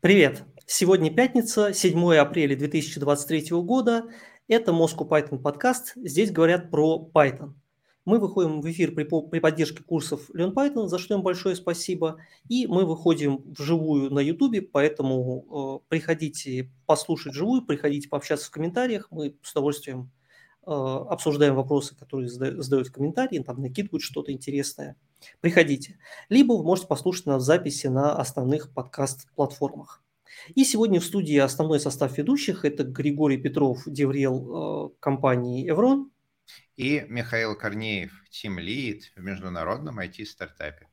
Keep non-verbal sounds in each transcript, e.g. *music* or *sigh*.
Привет! Сегодня пятница, 7 апреля 2023 года. Это Moscow Python подкаст. Здесь говорят про Python. Мы выходим в эфир при, при поддержке курсов Learn Python, за что им большое спасибо. И мы выходим вживую на YouTube, поэтому э, приходите послушать живую, приходите пообщаться в комментариях. Мы с удовольствием э, обсуждаем вопросы, которые задают в комментарии, там накидывают что-то интересное приходите. Либо вы можете послушать нас в записи на основных подкаст-платформах. И сегодня в студии основной состав ведущих – это Григорий Петров, деврел э, компании «Эврон». И Михаил Корнеев, Team Lead в международном IT-стартапе.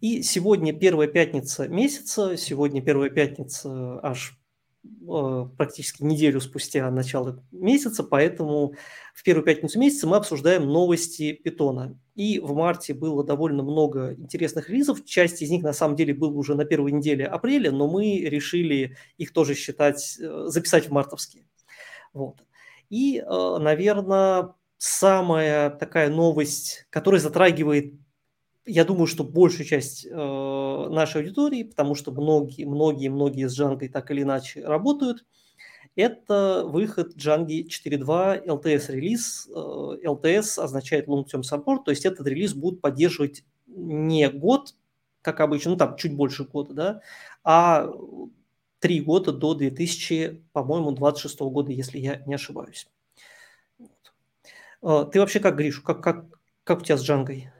И сегодня первая пятница месяца, сегодня первая пятница аж практически неделю спустя начала месяца, поэтому в первую пятницу месяца мы обсуждаем новости питона. И в марте было довольно много интересных релизов. Часть из них на самом деле была уже на первой неделе апреля, но мы решили их тоже считать, э, записать в мартовские. Вот. И, э, наверное, самая такая новость, которая затрагивает я думаю, что большую часть э, нашей аудитории, потому что многие, многие, многие с Django так или иначе работают, это выход Django 4.2 LTS релиз. Э, LTS означает Long Term Support, то есть этот релиз будет поддерживать не год, как обычно, ну там чуть больше года, да, а три года до 2000, по-моему, 26 года, если я не ошибаюсь. Вот. Э, ты вообще как, Гришу, как, как, как у тебя с Джангой?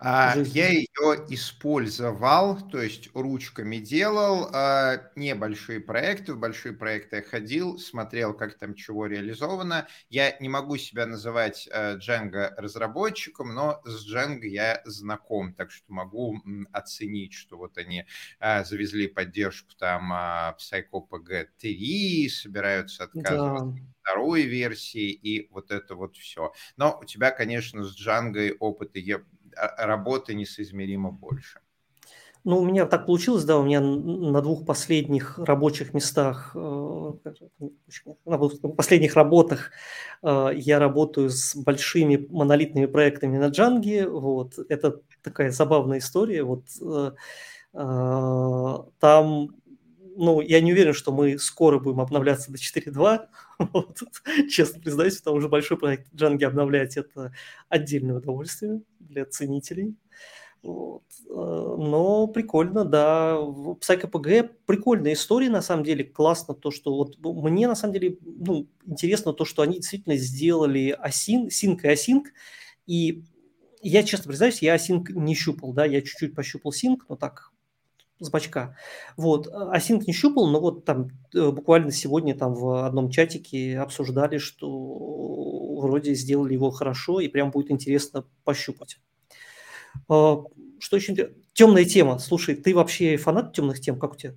А, я ее использовал, то есть ручками делал а, небольшие проекты, в большие проекты я ходил, смотрел, как там чего реализовано. Я не могу себя называть а, Django разработчиком, но с Django я знаком, так что могу оценить, что вот они завезли поддержку там PsychoPG 3, собираются отказываться да второй версии и вот это вот все. Но у тебя, конечно, с Django опыта а, работы несоизмеримо больше. Ну, у меня так получилось, да, у меня на двух последних рабочих местах, э, на последних работах э, я работаю с большими монолитными проектами на Джанге, вот, это такая забавная история, вот, э, там, ну, я не уверен, что мы скоро будем обновляться до 4.2, *laughs* вот, честно признаюсь, потому что большой проект Джанги обновлять – это отдельное удовольствие для ценителей. Вот. Э, но прикольно, да. PsychoPG прикольная история, на самом деле. Классно то, что вот мне на самом деле ну, интересно то, что они действительно сделали async, sync и async. И я честно признаюсь, я async не щупал, да, я чуть-чуть пощупал sync, но так с бачка. Вот. Async не щупал, но вот там э, буквально сегодня там в одном чатике обсуждали, что вроде сделали его хорошо, и прям будет интересно пощупать. А, что еще? Темная тема. Слушай, ты вообще фанат темных тем? Как у тебя?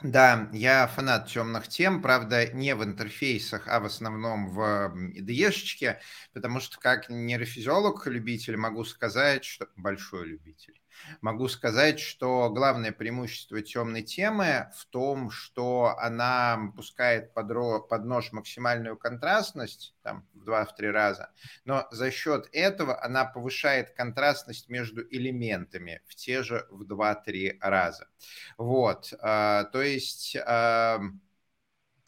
Да, я фанат темных тем, правда, не в интерфейсах, а в основном в IDE-шечке, потому что как нейрофизиолог-любитель могу сказать, что большой любитель, Могу сказать, что главное преимущество темной темы в том, что она пускает под, нож максимальную контрастность, там, в 2-3 раза, но за счет этого она повышает контрастность между элементами в те же в 2-3 раза. Вот, а, то есть а,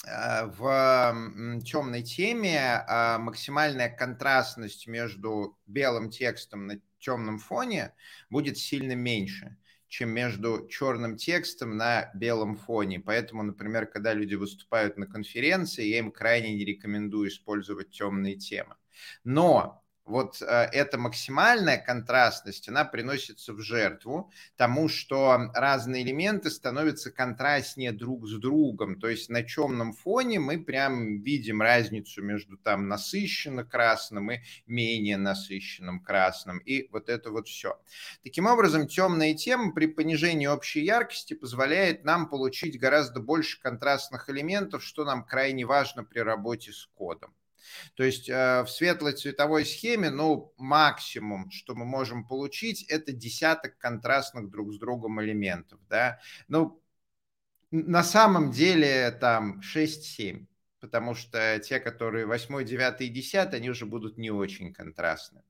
а, в темной теме максимальная контрастность между белым текстом темном фоне будет сильно меньше, чем между черным текстом на белом фоне. Поэтому, например, когда люди выступают на конференции, я им крайне не рекомендую использовать темные темы. Но вот э, эта максимальная контрастность, она приносится в жертву тому, что разные элементы становятся контрастнее друг с другом. То есть на темном фоне мы прям видим разницу между там насыщенно красным и менее насыщенным красным. И вот это вот все. Таким образом, темная тема при понижении общей яркости позволяет нам получить гораздо больше контрастных элементов, что нам крайне важно при работе с кодом. То есть э, в светлой цветовой схеме, ну, максимум, что мы можем получить, это десяток контрастных друг с другом элементов, да. Ну, на самом деле там 6-7, потому что те, которые 8, 9 и 10, они уже будут не очень контрастны.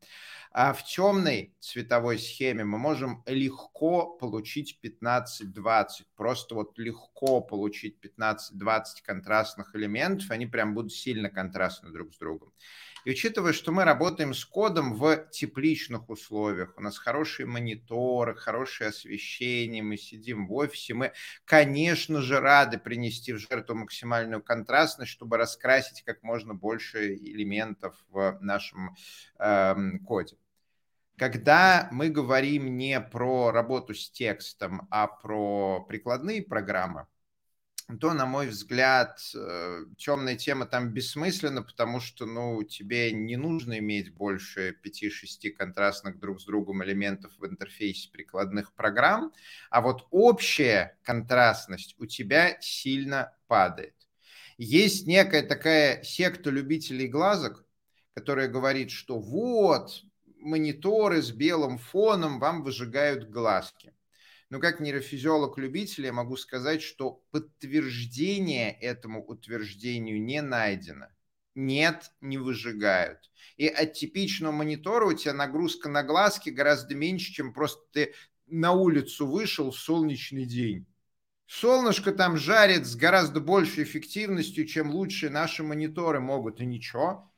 А в темной цветовой схеме мы можем легко получить 15-20. Просто вот легко получить 15-20 контрастных элементов. Они прям будут сильно контрастны друг с другом. И учитывая, что мы работаем с кодом в тепличных условиях, у нас хорошие мониторы, хорошее освещение, мы сидим в офисе, мы, конечно же, рады принести в жертву максимальную контрастность, чтобы раскрасить как можно больше элементов в нашем э, коде. Когда мы говорим не про работу с текстом, а про прикладные программы, то, на мой взгляд, э, темная тема там бессмысленна, потому что, ну, тебе не нужно иметь больше 5-6 контрастных друг с другом элементов в интерфейсе прикладных программ, а вот общая контрастность у тебя сильно падает. Есть некая такая секта любителей глазок, которая говорит, что вот, мониторы с белым фоном вам выжигают глазки. Но как нейрофизиолог-любитель я могу сказать, что подтверждение этому утверждению не найдено. Нет, не выжигают. И от типичного монитора у тебя нагрузка на глазки гораздо меньше, чем просто ты на улицу вышел в солнечный день. Солнышко там жарит с гораздо большей эффективностью, чем лучшие наши мониторы могут. И ничего,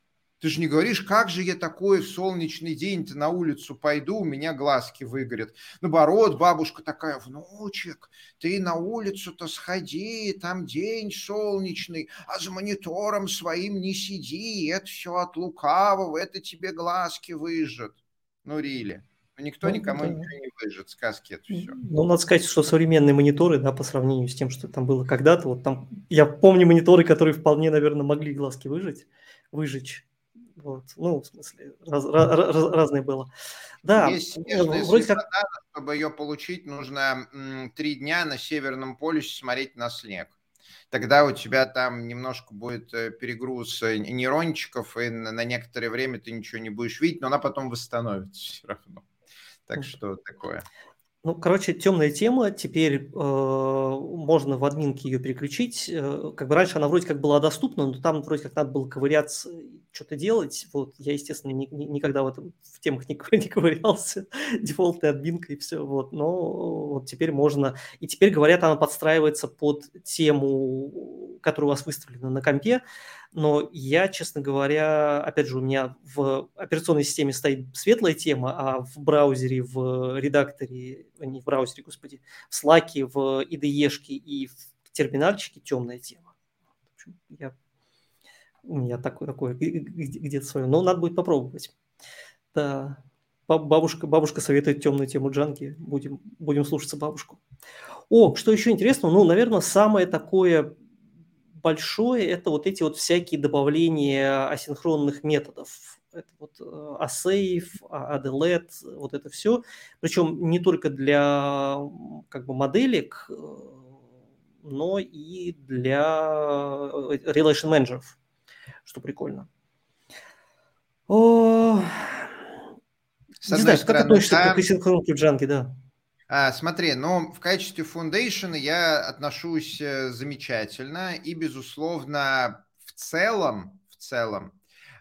ты же не говоришь, как же я такой в солнечный день-то на улицу пойду, у меня глазки выгорят. Наоборот, бабушка такая, внучек, ты на улицу-то сходи, там день солнечный, а за монитором своим не сиди, это все от лукавого, это тебе глазки выжжет. Ну, Рили. Ну, никто ну, никому да. ничего не выжжет, сказки это все. Ну, надо сказать, что современные мониторы, да, по сравнению с тем, что там было когда-то, вот там, я помню мониторы, которые вполне, наверное, могли глазки выжить, выжечь. Вот. Ну, в смысле, раз, раз, разное было. Да, Есть снежная вроде как... чтобы ее получить, нужно три дня на Северном полюсе смотреть на снег. Тогда у тебя там немножко будет э, перегруз э, нейрончиков, и на некоторое время ты ничего не будешь видеть, но она потом восстановится все равно. Так что такое. Ну, короче, темная тема. Теперь э, можно в админке ее переключить. Э, как бы раньше она вроде как была доступна, но там вроде как надо было ковыряться, что-то делать. Вот я, естественно, ни, ни, никогда в этом в темах не, *laughs* не ковырялся. Дефолтная админка и все. Вот. Но вот теперь можно. И теперь, говорят, она подстраивается под тему, которая у вас выставлена на компе но я, честно говоря, опять же, у меня в операционной системе стоит светлая тема, а в браузере, в редакторе, не в браузере, господи, в Slack, в IDE и в терминальчике темная тема. Я, у меня такое, такое где-то свое. Но надо будет попробовать. Да. Бабушка, бабушка советует темную тему джанки. Будем, будем слушаться бабушку. О, что еще интересно, ну, наверное, самое такое большое – это вот эти вот всякие добавления асинхронных методов. Это вот asave, э, adelete, вот это все. Причем не только для как бы моделек, э, но и для э, relation менеджеров, что прикольно. О... С не знаю, стороны, как относишься да, к асинхронке в Django, да? А, смотри, ну, в качестве фундейшена я отношусь замечательно и, безусловно, в целом, в целом,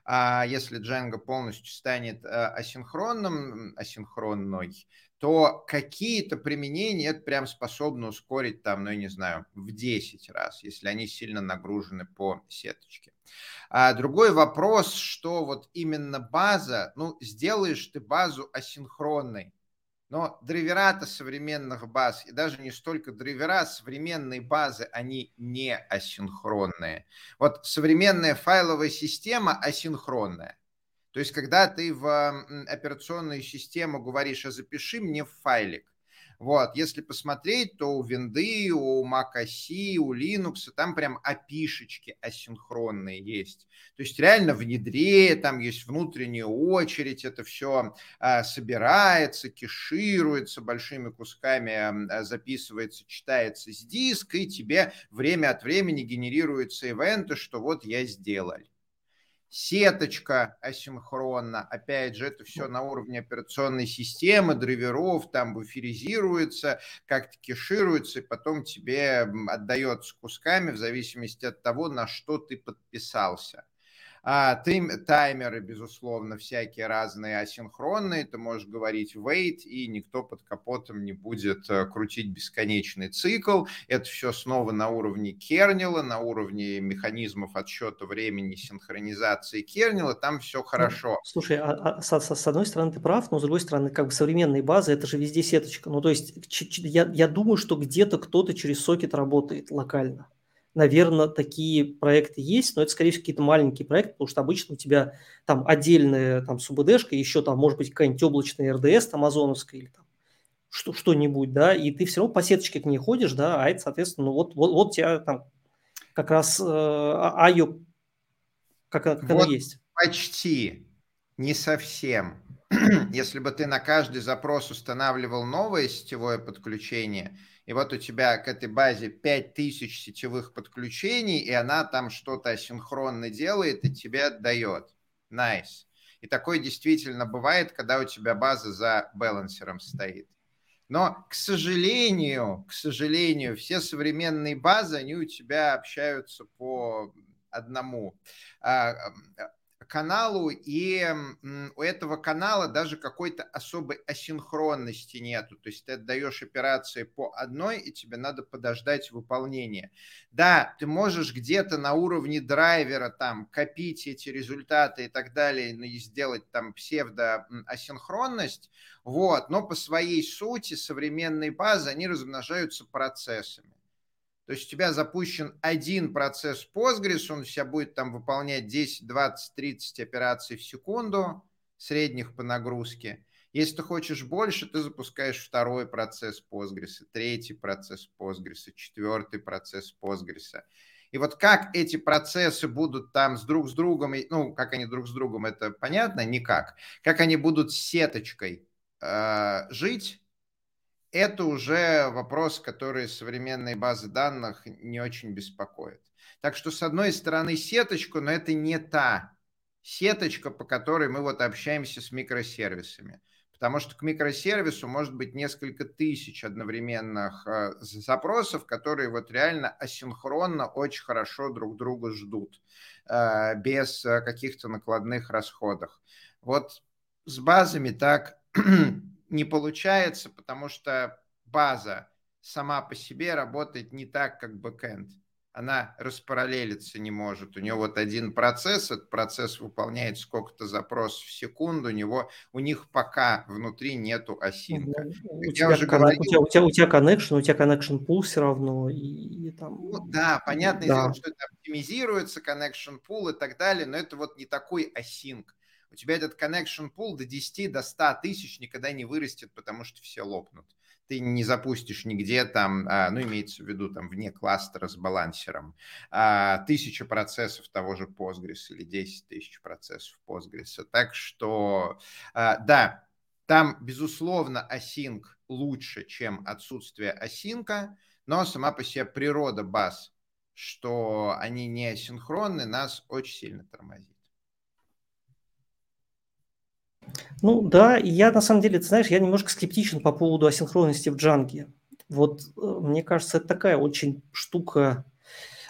а если Django полностью станет а, асинхронным, асинхронной, то какие-то применения это прям способно ускорить там, ну, я не знаю, в 10 раз, если они сильно нагружены по сеточке. А другой вопрос, что вот именно база, ну, сделаешь ты базу асинхронной, но драйвера современных баз, и даже не столько драйвера, современные базы, они не асинхронные. Вот современная файловая система асинхронная. То есть, когда ты в операционную систему говоришь, а запиши мне файлик, вот, если посмотреть, то у винды, у Mac OS, у Linux там прям опишечки асинхронные есть. То есть реально в там есть внутренняя очередь, это все а, собирается, кешируется большими кусками, а, записывается, читается с диска, и тебе время от времени генерируются ивенты, что вот я сделал сеточка асинхронно, опять же, это все на уровне операционной системы, драйверов, там буферизируется, как-то кешируется, и потом тебе отдается кусками в зависимости от того, на что ты подписался. А, ты, таймеры, безусловно, всякие разные асинхронные, ты можешь говорить wait, и никто под капотом не будет э, крутить бесконечный цикл. Это все снова на уровне кернела, на уровне механизмов отсчета времени, синхронизации кернела, там все ну, хорошо. Слушай, а, а, с, с одной стороны ты прав, но с другой стороны, как бы современные базы, это же везде сеточка. Ну, то есть я, я думаю, что где-то кто-то через сокет работает локально наверное, такие проекты есть, но это, скорее всего, какие-то маленькие проекты, потому что обычно у тебя там отдельная там СУБДшка, еще там, может быть, какая-нибудь облачная РДС, там, амазоновская или там что, что-нибудь, да, и ты все равно по сеточке к ней ходишь, да, а это, соответственно, ну вот, вот, вот у тебя там как раз э, IO, как, как вот оно есть. почти, не совсем. *clears throat* Если бы ты на каждый запрос устанавливал новое сетевое подключение – и вот у тебя к этой базе 5000 сетевых подключений, и она там что-то асинхронно делает и тебе отдает. Nice. И такое действительно бывает, когда у тебя база за балансером стоит. Но, к сожалению, к сожалению, все современные базы, они у тебя общаются по одному а, каналу, и у этого канала даже какой-то особой асинхронности нету. То есть ты отдаешь операции по одной, и тебе надо подождать выполнения. Да, ты можешь где-то на уровне драйвера там копить эти результаты и так далее, ну и сделать там псевдоасинхронность, вот, но по своей сути современные базы, они размножаются процессами. То есть у тебя запущен один процесс Postgres, он себя будет там выполнять 10, 20, 30 операций в секунду, средних по нагрузке. Если ты хочешь больше, ты запускаешь второй процесс Postgres, третий процесс Postgres, четвертый процесс Postgres. И вот как эти процессы будут там с друг с другом, ну, как они друг с другом, это понятно? Никак. Как они будут сеточкой э, жить, это уже вопрос, который современные базы данных не очень беспокоит. Так что, с одной стороны, сеточку, но это не та сеточка, по которой мы вот общаемся с микросервисами. Потому что к микросервису может быть несколько тысяч одновременных э, запросов, которые вот реально асинхронно очень хорошо друг друга ждут, э, без э, каких-то накладных расходов. Вот с базами так не получается, потому что база сама по себе работает не так, как бэкэнд. Она распараллелиться не может. У него вот один процесс, этот процесс выполняет сколько-то запросов в секунду, у него, у них пока внутри нету осинка. Ну, у, тебя, уже говорил... у, тебя, у, тебя, у тебя connection, у тебя connection pool все равно. И, и там... ну, да, понятное да. дело, что это оптимизируется, connection pool и так далее, но это вот не такой осинк у тебя этот connection pool до 10, до 100 тысяч никогда не вырастет, потому что все лопнут. Ты не запустишь нигде там, а, ну, имеется в виду там вне кластера с балансером, а, тысяча процессов того же Postgres или 10 тысяч процессов Postgres. Так что, а, да, там, безусловно, async лучше, чем отсутствие асинка, но сама по себе природа баз, что они не асинхронны, нас очень сильно тормозит. Ну да, я на самом деле, ты знаешь, я немножко скептичен по поводу асинхронности в джанге. Вот э, мне кажется, это такая очень штука.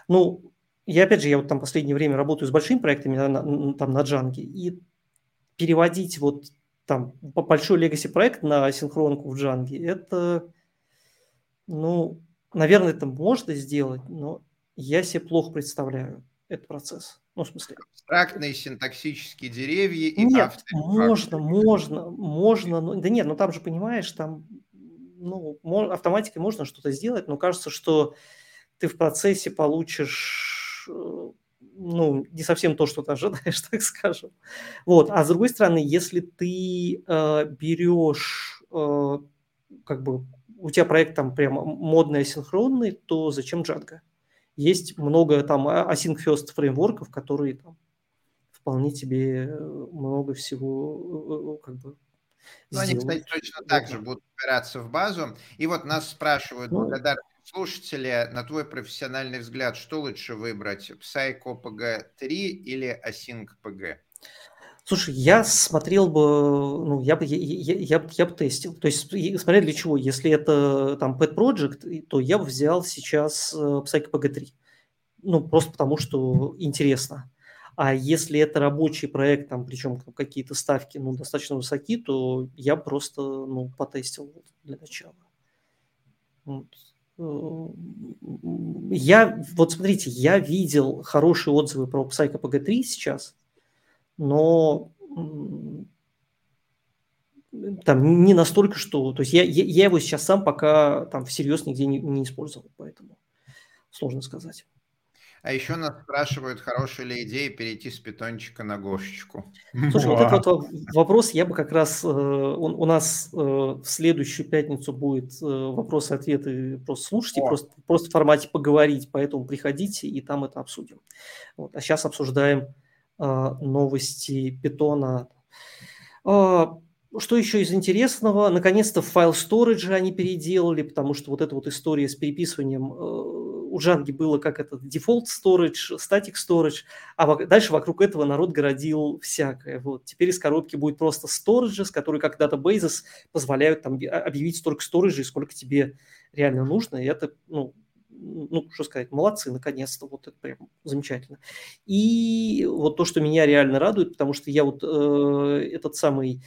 Ну, я опять же, я вот там последнее время работаю с большими проектами на, на, там на джанге, и переводить вот там большой legacy проект на асинхронку в джанге, это, ну, наверное, это можно сделать, но я себе плохо представляю этот процесс. Ну, в смысле. Абстрактные синтаксические деревья и Нет, можно, можно, можно. Ну, да нет, ну там же, понимаешь, там ну, автоматикой можно что-то сделать, но кажется, что ты в процессе получишь э, ну, не совсем то, что ты ожидаешь, *laughs* так скажем. Вот. А с другой стороны, если ты э, берешь, э, как бы, у тебя проект там прямо модный, асинхронный, то зачем Django? Есть много там async first фреймворков, которые там вполне тебе э, много всего э, э, как бы ну, они, кстати, точно так же будут опираться в базу. И вот нас спрашивают, ну, благодарные слушатели, на твой профессиональный взгляд, что лучше выбрать, Psycho PG3 или Async PG? Слушай, я смотрел бы, ну, я бы, я, я, я, я бы тестил. То есть, смотря для чего. Если это там Pet Project, то я бы взял сейчас Psycho PG3. Ну, просто потому что интересно. А если это рабочий проект, там, причем какие-то ставки ну, достаточно высоки, то я просто ну, потестил для начала. Вот. Я, вот смотрите, я видел хорошие отзывы про Psycho PG3 сейчас, но там не настолько, что... То есть я, я, я его сейчас сам пока там всерьез нигде не, не использовал, поэтому сложно сказать. А еще нас спрашивают, хорошая ли идея перейти с питончика на гошечку. Слушай, вот этот вот вопрос я бы как раз... Э, он, у нас э, в следующую пятницу будет э, вопросы-ответы просто слушайте, просто, просто в формате поговорить, поэтому приходите и там это обсудим. Вот. А сейчас обсуждаем новости питона. Что еще из интересного? Наконец-то файл storage они переделали, потому что вот эта вот история с переписыванием э, у Джанги было как это default storage, static storage, а дальше вокруг этого народ городил всякое. Вот. Теперь из коробки будет просто storage, который как databases позволяют там объявить столько storage, сколько тебе реально нужно, и это, ну, ну, что сказать, молодцы, наконец-то, вот это прям замечательно. И вот то, что меня реально радует, потому что я вот э, этот самый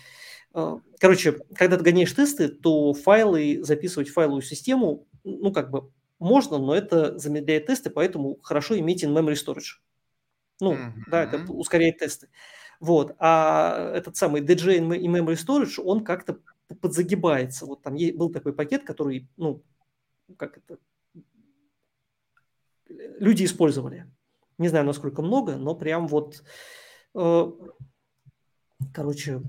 а, короче, когда ты гоняешь тесты, то файлы, записывать в файловую систему, ну, как бы можно, но это замедляет тесты, поэтому хорошо иметь in-memory storage. Ну, mm-hmm. да, это ускоряет тесты. Вот. А этот самый DJ in-memory storage, он как-то подзагибается. Вот там был такой пакет, который, ну, как это, люди использовали. Не знаю, насколько много, но прям вот, э, короче,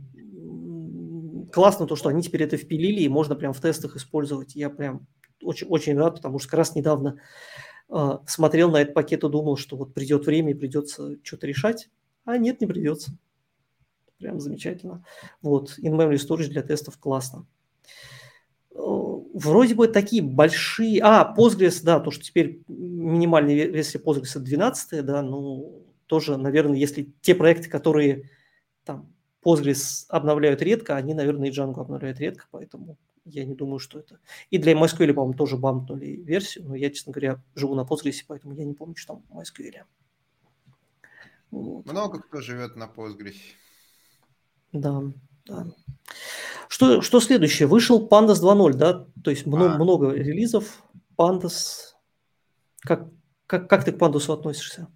классно то, что они теперь это впилили, и можно прям в тестах использовать. Я прям очень, очень рад, потому что как раз недавно э, смотрел на этот пакет и думал, что вот придет время и придется что-то решать. А нет, не придется. Прям замечательно. Вот, in-memory storage для тестов классно. Вроде бы такие большие... А, Postgres, да, то, что теперь минимальная версия Postgres 12, да, ну, тоже, наверное, если те проекты, которые там Postgres обновляют редко, они, наверное, и Django обновляют редко, поэтому я не думаю, что это... И для MySQL, по-моему, тоже бампнули версию, но я, честно говоря, живу на Postgres, поэтому я не помню, что там в MySQL. Вот. Много кто живет на Postgres. Да, да. Что, что следующее? Вышел Pandas 2.0, да? То есть много, а. много релизов. Pandas. Как, как, как ты к Pandas относишься?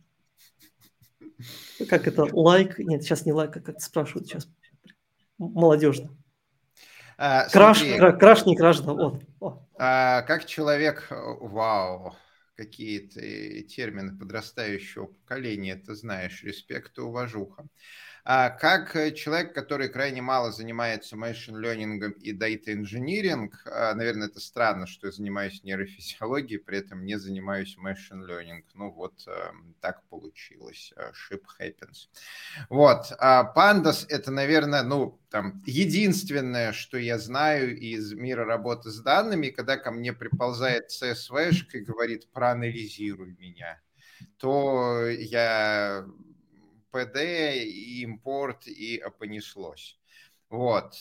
Как это? Лайк? Нет, сейчас не лайк, а как спрашивают сейчас. Молодежно. А, краш, краш, не краш, да, вот. А, как человек, вау, какие-то термины подрастающего поколения, ты знаешь, респект и уважуха. А как э, человек, который крайне мало занимается machine learning и data engineering, а, наверное, это странно, что я занимаюсь нейрофизиологией, при этом не занимаюсь machine learning. Ну вот эм, так получилось. Э, ship happens. Вот. А Pandas это, наверное, ну, там, единственное, что я знаю из мира работы с данными, когда ко мне приползает CSV и говорит, проанализируй меня, то я PD, и импорт, и понеслось. Вот.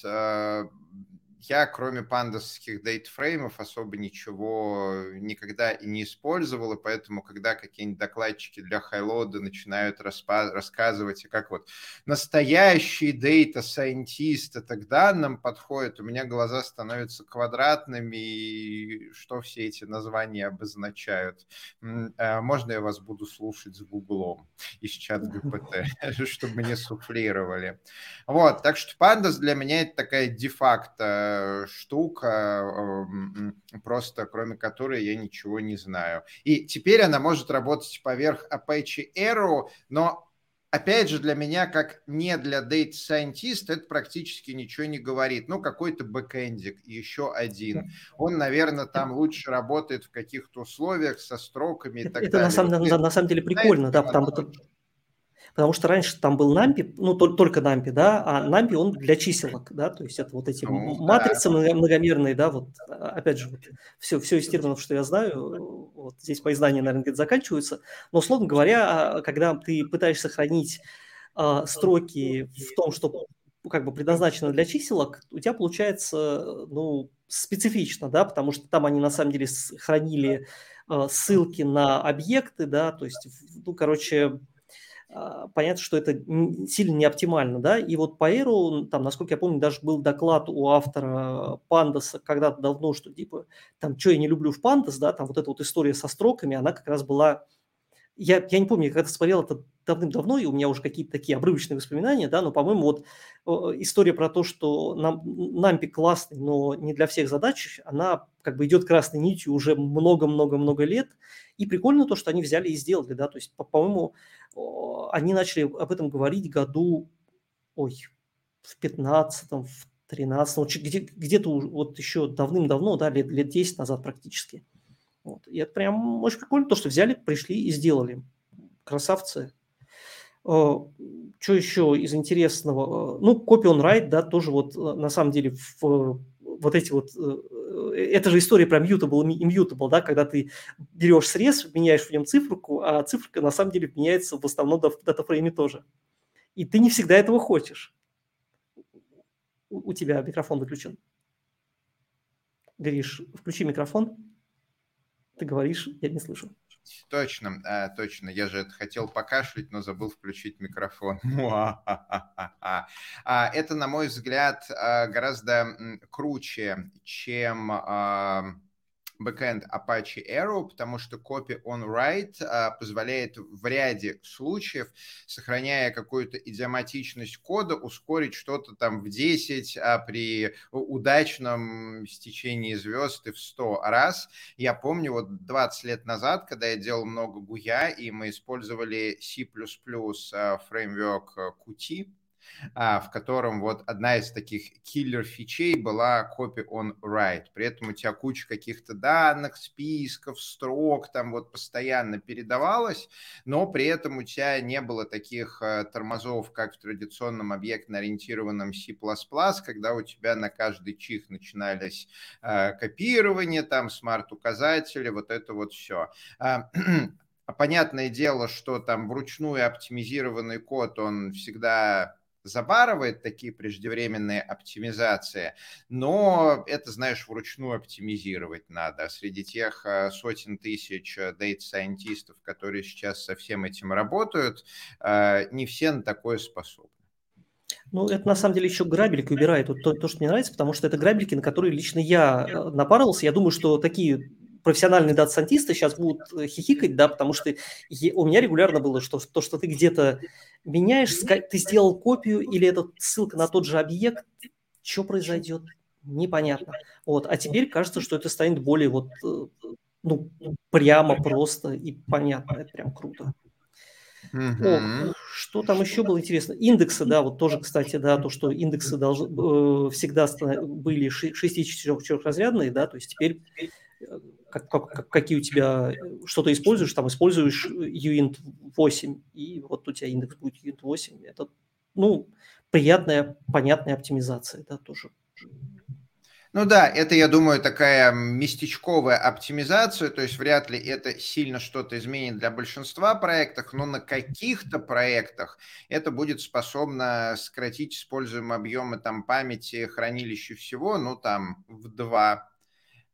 Я, кроме пандасских дейтфреймов, особо ничего никогда и не использовал, и поэтому, когда какие-нибудь докладчики для хайлода начинают рассказывать, как вот настоящий дейта-сайентист это к данным подходит, у меня глаза становятся квадратными, и что все эти названия обозначают. Э, можно я вас буду слушать с Гуглом из чат ГПТ, *laughs* чтобы не суфлировали. Вот, так что пандас для меня это такая де-факто штука, просто кроме которой я ничего не знаю. И теперь она может работать поверх Apache Arrow, но опять же, для меня, как не для Data Scientist, это практически ничего не говорит. Ну, какой-то бэкэндик, еще один. Он, наверное, там лучше работает в каких-то условиях со строками и это, так это далее. На самом, на, на самом деле прикольно, да, потому что Потому что раньше там был NumPy, ну только NumPy, да, а NumPy он для чиселок, да, то есть это вот эти ну, матрицы да. многомерные, да, вот а, опять же, вот, все, все из терминов, что я знаю, вот здесь поиздания, наверное, где-то заканчиваются, но, условно говоря, а, когда ты пытаешься хранить а, строки в том, что как бы предназначено для чиселок, у тебя получается, ну, специфично, да, потому что там они на самом деле хранили ссылки на объекты, да, то есть, ну, короче, понятно, что это сильно не оптимально, да, и вот по Эру, там, насколько я помню, даже был доклад у автора Пандаса когда-то давно, что типа, там, что я не люблю в Пандас, да, там вот эта вот история со строками, она как раз была, я, я не помню, я когда смотрел это давным-давно, и у меня уже какие-то такие обрывочные воспоминания, да, но, по-моему, вот история про то, что нам, нампи классный, но не для всех задач, она как бы идет красной нитью уже много-много-много лет, и прикольно то, что они взяли и сделали, да, то есть, по-моему, они начали об этом говорить году, ой, в 15-м, в 13-м, где, где-то вот еще давным-давно, да, лет, лет 10 назад практически. Вот. И это прям очень прикольно, то, что взяли, пришли и сделали. Красавцы. Что еще из интересного? Ну, copy on write, да, тоже вот на самом деле в вот эти вот... Это же история про mutable и immutable, да, когда ты берешь срез, меняешь в нем циферку, а циферка на самом деле меняется в основном в датафрейме тоже. И ты не всегда этого хочешь. У тебя микрофон выключен. Гриш, включи микрофон. Ты говоришь, я не слышу. Точно, э, точно. Я же хотел покашлять, но забыл включить микрофон. *laughs* А, это, на мой взгляд, э, гораздо круче, чем бэкэнд Apache Arrow, потому что copy on write а, позволяет в ряде случаев, сохраняя какую-то идиоматичность кода, ускорить что-то там в 10, а при удачном стечении звезд и в 100 раз. Я помню вот 20 лет назад, когда я делал много гуя, и мы использовали C++ а, фреймворк Qt, а, в котором вот одна из таких киллер-фичей была copy on write. При этом у тебя куча каких-то данных, списков, строк там вот постоянно передавалось, но при этом у тебя не было таких э, тормозов, как в традиционном объектно-ориентированном C++, когда у тебя на каждый чих начинались э, копирование, там смарт-указатели, вот это вот все. А, *clears throat* понятное дело, что там вручную оптимизированный код, он всегда забарывает такие преждевременные оптимизации, но это, знаешь, вручную оптимизировать надо. Среди тех э, сотен тысяч дейт-сайентистов, э, которые сейчас со всем этим работают, э, не все на такое способны. Ну, это на самом деле еще грабельки убирает. Вот то, то, что мне нравится, потому что это грабельки, на которые лично я напарывался. Я думаю, что такие профессиональные дата-сайентисты сейчас будут э, хихикать, да, потому что у меня регулярно было, что то, что ты где-то меняешь, ты сделал копию или это ссылка на тот же объект, что произойдет, непонятно. Вот, а теперь кажется, что это станет более вот, э, ну, прямо просто и понятно, это прям круто. О, что там еще было интересно? Индексы, да, вот тоже, кстати, да, то, что индексы должны, э, всегда были 64-разрядные, да, то есть теперь как, как, какие у тебя, что ты используешь, там используешь uint 8, и вот у тебя индекс будет uint 8. Это, ну, приятная, понятная оптимизация, да, тоже. Ну да, это, я думаю, такая местечковая оптимизация, то есть вряд ли это сильно что-то изменит для большинства проектов, но на каких-то проектах это будет способно сократить используемые объемы там памяти, хранилища всего, ну там в два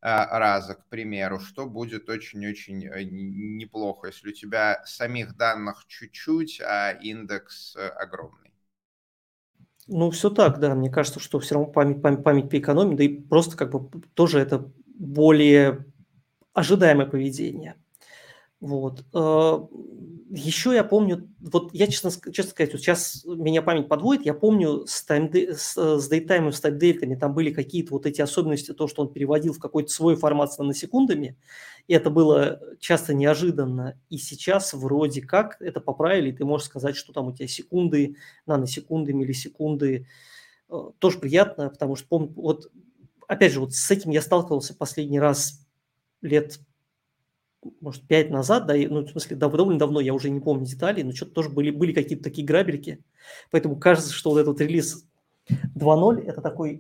раза, к примеру, что будет очень-очень э, неплохо, если у тебя самих данных чуть-чуть, а индекс э, огромный. Ну, все так, да. Мне кажется, что все равно память, память, память по экономии, да и просто как бы тоже это более ожидаемое поведение. Вот. Э, Еще я помню, вот я честно, честно сказать, вот сейчас меня память подводит, я помню с, таймде, с, с дейтаймом, с таймдейтами, там были какие-то вот эти особенности, то, что он переводил в какой-то свой формат с наносекундами, и это было часто неожиданно. И сейчас вроде как это поправили, ты можешь сказать, что там у тебя секунды, наносекунды, миллисекунды, э, тоже приятно, потому что, помню, вот опять же, вот с этим я сталкивался последний раз лет может, пять назад, да, ну, в смысле, довольно давно, я уже не помню деталей, но что-то тоже были, были какие-то такие грабельки. Поэтому кажется, что вот этот релиз 2.0 – это такой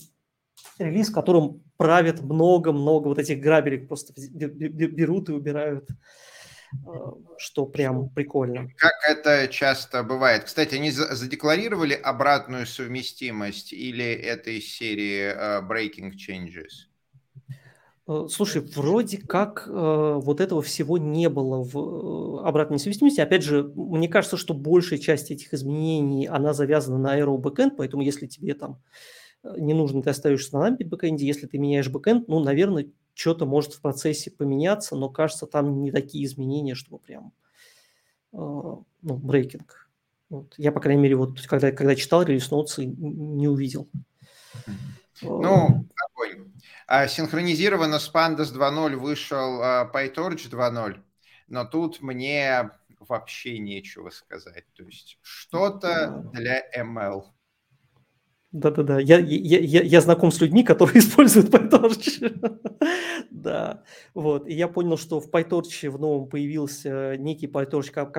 релиз, в котором правят много-много вот этих грабелек, просто берут и убирают, э, что прям прикольно. Как это часто бывает? Кстати, они задекларировали обратную совместимость или это из серии uh, Breaking Changes? Э, слушай, вроде как э, вот этого всего не было в э, обратной совместимости. Опять же, мне кажется, что большая часть этих изменений, она завязана на Aero Backend, поэтому если тебе там э, не нужно, ты остаешься на лампе бэкэнде, если ты меняешь бэкэнд, ну, наверное, что-то может в процессе поменяться, но кажется, там не такие изменения, чтобы прям, э, ну, брейкинг. Вот. Я, по крайней мере, вот когда, когда читал релиз ноутс, не увидел. Ну, огонь. А, синхронизировано с Pandas 2.0 вышел а, PyTorch 2.0, но тут мне вообще нечего сказать. То есть что-то для ML. Да-да-да, я, я, я, я знаком с людьми, которые *laughs* используют PyTorch. да, вот. И я понял, что в PyTorch в новом появился некий PyTorch как,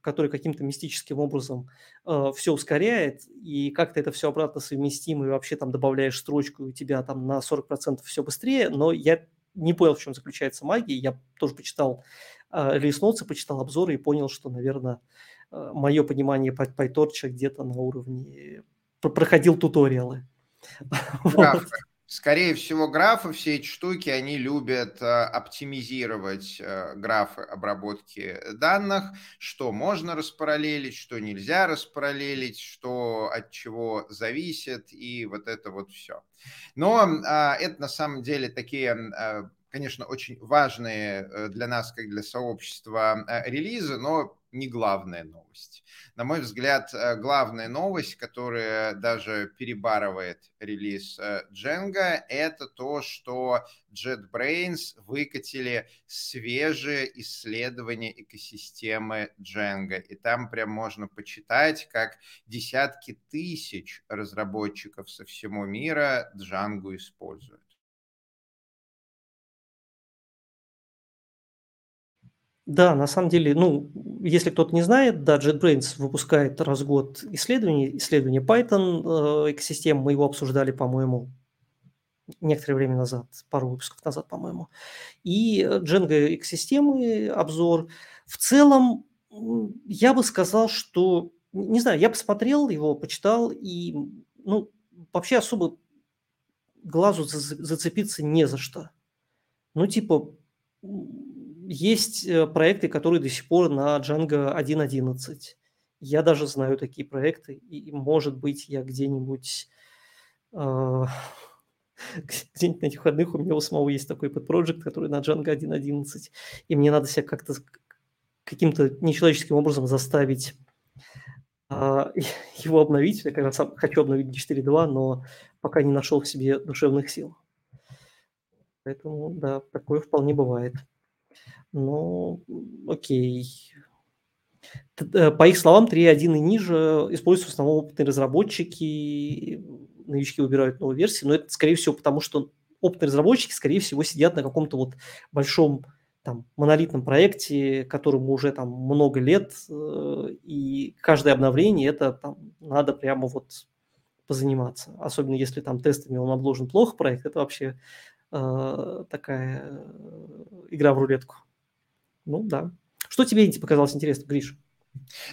который каким-то мистическим образом э, все ускоряет, и как-то это все обратно совместимо, и вообще там добавляешь строчку, и у тебя там на 40% все быстрее, но я не понял, в чем заключается магия. Я тоже почитал э, релиз почитал обзоры и понял, что, наверное, э, мое понимание PyTorch где-то на уровне проходил туториалы. *laughs* Графы. Скорее всего, графы, все эти штуки, они любят э, оптимизировать э, графы обработки данных, что можно распараллелить, что нельзя распараллелить, что от чего зависит, и вот это вот все. Но а, это на самом деле такие а, конечно, очень важные э, для нас, как для сообщества, релизы, но не главная новость. На мой взгляд, э, главная новость, которая даже перебарывает релиз э, Django, это то, что JetBrains выкатили свежие исследования экосистемы Django. И там прям можно почитать, как десятки тысяч разработчиков со всего мира Django используют. Да, на самом деле, ну, если кто-то не знает, да, JetBrains выпускает раз в год исследования, исследования Python э, экосистем. Мы его обсуждали, по-моему, некоторое время назад, пару выпусков назад, по-моему. И Django экосистемы, обзор. В целом, я бы сказал, что, не знаю, я посмотрел его, почитал, и, ну, вообще особо глазу зацепиться не за что. Ну, типа, есть э, проекты, которые до сих пор на Django 1.11. Я даже знаю такие проекты, и, может быть, я где-нибудь *laughs* э, где-нибудь на этих выходных у меня у самого есть такой подпроект, который на Django 1.11, и мне надо себя как-то каким-то нечеловеческим образом заставить а, *laughs* его обновить. Я как раз хочу обновить 4.2, но пока не нашел в себе душевных сил. Поэтому, да, такое вполне бывает. Ну, окей. Э, по их словам, 3.1 и ниже используются в основном опытные разработчики, новички выбирают новую версию, но это, скорее всего, потому что опытные разработчики, скорее всего, сидят на каком-то вот большом там, монолитном проекте, которому уже там много лет, э, и каждое обновление это там надо прямо вот позаниматься. Особенно если там тестами он обложен плохо проект, это вообще э, такая э, игра в рулетку. Ну да. Что тебе показалось интересным, Гриш?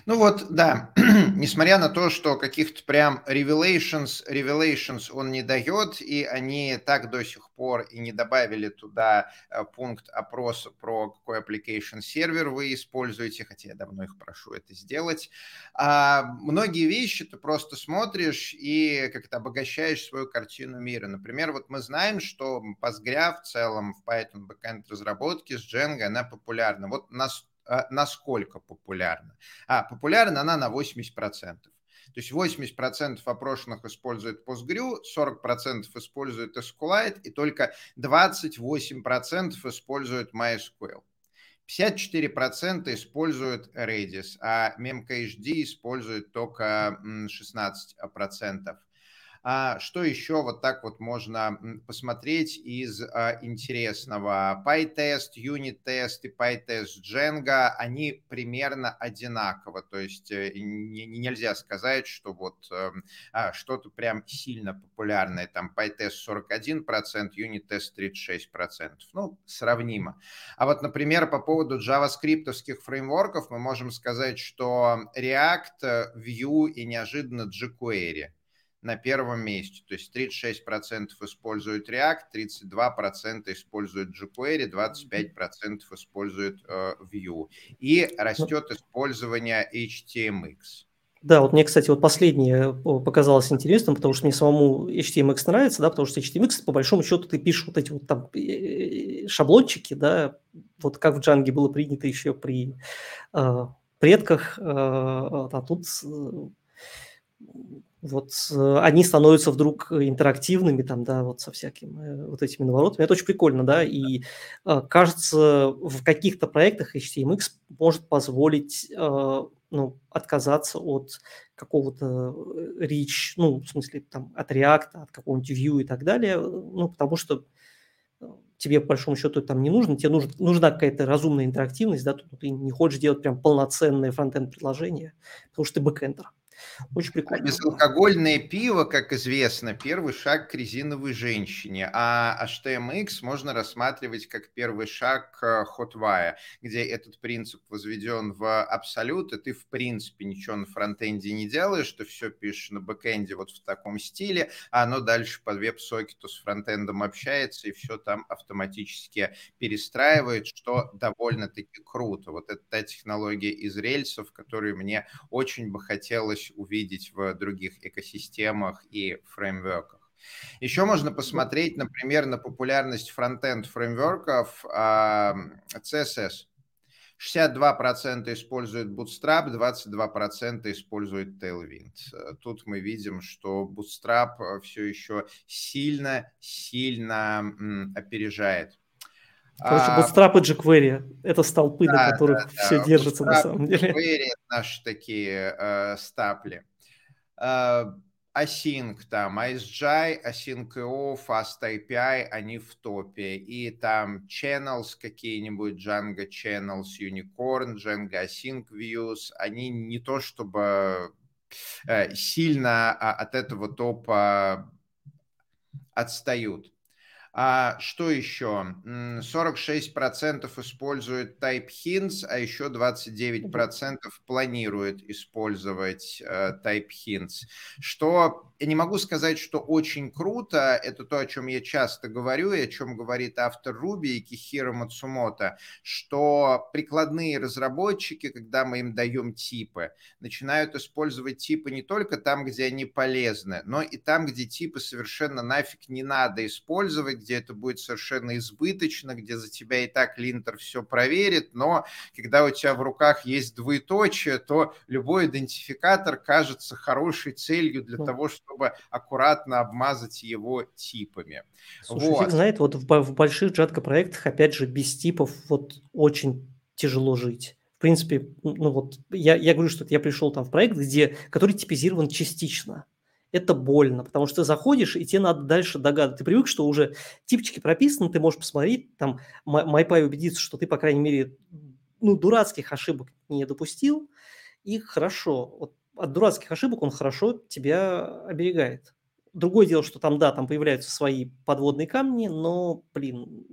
Ну вот, да, *clears throat* несмотря на то, что каких-то прям revelations, revelations он не дает, и они так до сих пор и не добавили туда э, пункт опроса про какой application сервер вы используете, хотя я давно их прошу это сделать. А многие вещи ты просто смотришь и как-то обогащаешь свою картину мира. Например, вот мы знаем, что Postgre в целом в Python backend разработке с Django она популярна. Вот нас насколько популярна? А, популярна она на 80%. То есть 80% опрошенных используют PostgreSQL, 40% используют SQLite и только 28% используют MySQL. 54% используют Redis, а MemCached использует только 16%. А что еще вот так вот можно посмотреть из а, интересного? PyTest, UniTest и PyTest Django, они примерно одинаково, то есть э, не, нельзя сказать, что вот эм, а, что-то прям сильно популярное, там PyTest 41%, UniTest 36%, ну, сравнимо. А вот, например, по поводу джаваскриптовских фреймворков мы можем сказать, что React, Vue и неожиданно jQuery – на первом месте. То есть 36% используют React, 32% используют jQuery, 25% используют э, Vue. И растет использование HTMX. Да, вот мне, кстати, вот последнее показалось интересным, потому что мне самому HTMX нравится, да, потому что HTMX, по большому счету, ты пишешь вот эти вот там э, э, шаблончики, да, вот как в Django было принято еще при э, предках, э, а тут э, вот э, они становятся вдруг интерактивными там, да, вот со всякими вот этими наворотами. Это очень прикольно, да, и кажется, в каких-то проектах HTMX может позволить ну, отказаться от какого-то reach, ну, в смысле, там, от React, от какого-нибудь Vue и так далее, ну, потому что тебе, по большому счету, там не нужно, тебе нужна, нужна какая-то разумная интерактивность, да, ты не хочешь делать прям полноценное frontend приложение, потому что ты бэкэндер. Очень прикольно. Безалкогольное пиво, как известно, первый шаг к резиновой женщине, а HTMX можно рассматривать как первый шаг к Hotwire, где этот принцип возведен в абсолют, и ты в принципе ничего на frontend е не делаешь, ты все пишешь на backend е вот в таком стиле, а оно дальше по WebSocket у с frontend ом общается, и все там автоматически перестраивает, что довольно-таки круто. Вот это та технология из рельсов, которую мне очень бы хотелось увидеть в других экосистемах и фреймворках. Еще можно посмотреть, например, на популярность фронтенд фреймворков CSS. 62% используют Bootstrap, 22% используют Tailwind. Тут мы видим, что Bootstrap все еще сильно-сильно опережает Короче, Bootstrap и jQuery – это столпы, да, на которых да, все да. держится Bootstrap на самом деле. jQuery – наши такие э, стапли. Э, Async там, ASGI, Async.io, Fast API, они в топе. И там channels какие-нибудь, Django Channels, Unicorn, Django Async Views, они не то чтобы э, сильно а, от этого топа отстают. А что еще? 46% используют Type Hints, а еще 29% планируют использовать э, Type Hints. Что я не могу сказать, что очень круто, это то, о чем я часто говорю, и о чем говорит автор Руби и Кихира Мацумото, что прикладные разработчики, когда мы им даем типы, начинают использовать типы не только там, где они полезны, но и там, где типы совершенно нафиг не надо использовать, где это будет совершенно избыточно, где за тебя и так линтер все проверит, но когда у тебя в руках есть двоеточие, то любой идентификатор кажется хорошей целью для того, чтобы аккуратно обмазать его типами. Слушай, вот. фиг знает, вот в, в больших Django проектах, опять же, без типов вот очень тяжело жить. В принципе, ну вот я, я говорю, что я пришел там в проект, где, который типизирован частично. Это больно, потому что ты заходишь, и тебе надо дальше догадывать. Ты привык, что уже типчики прописаны, ты можешь посмотреть, там, MyPy убедиться, что ты, по крайней мере, ну, дурацких ошибок не допустил, и хорошо. Вот от дурацких ошибок он хорошо тебя оберегает. Другое дело, что там, да, там появляются свои подводные камни, но, блин,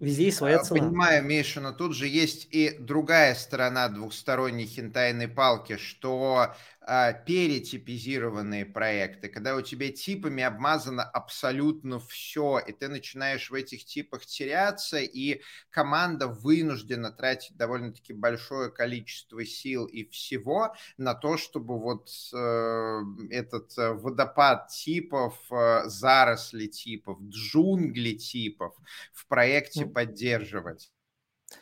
Везде есть своя цена. Понимаю, Миша, но тут же есть и другая сторона двухсторонней хентайной палки, что а, перетипизированные проекты, когда у тебя типами обмазано абсолютно все, и ты начинаешь в этих типах теряться, и команда вынуждена тратить довольно-таки большое количество сил и всего на то, чтобы вот э, этот э, водопад типов, э, заросли типов, джунгли типов в проекте поддерживать.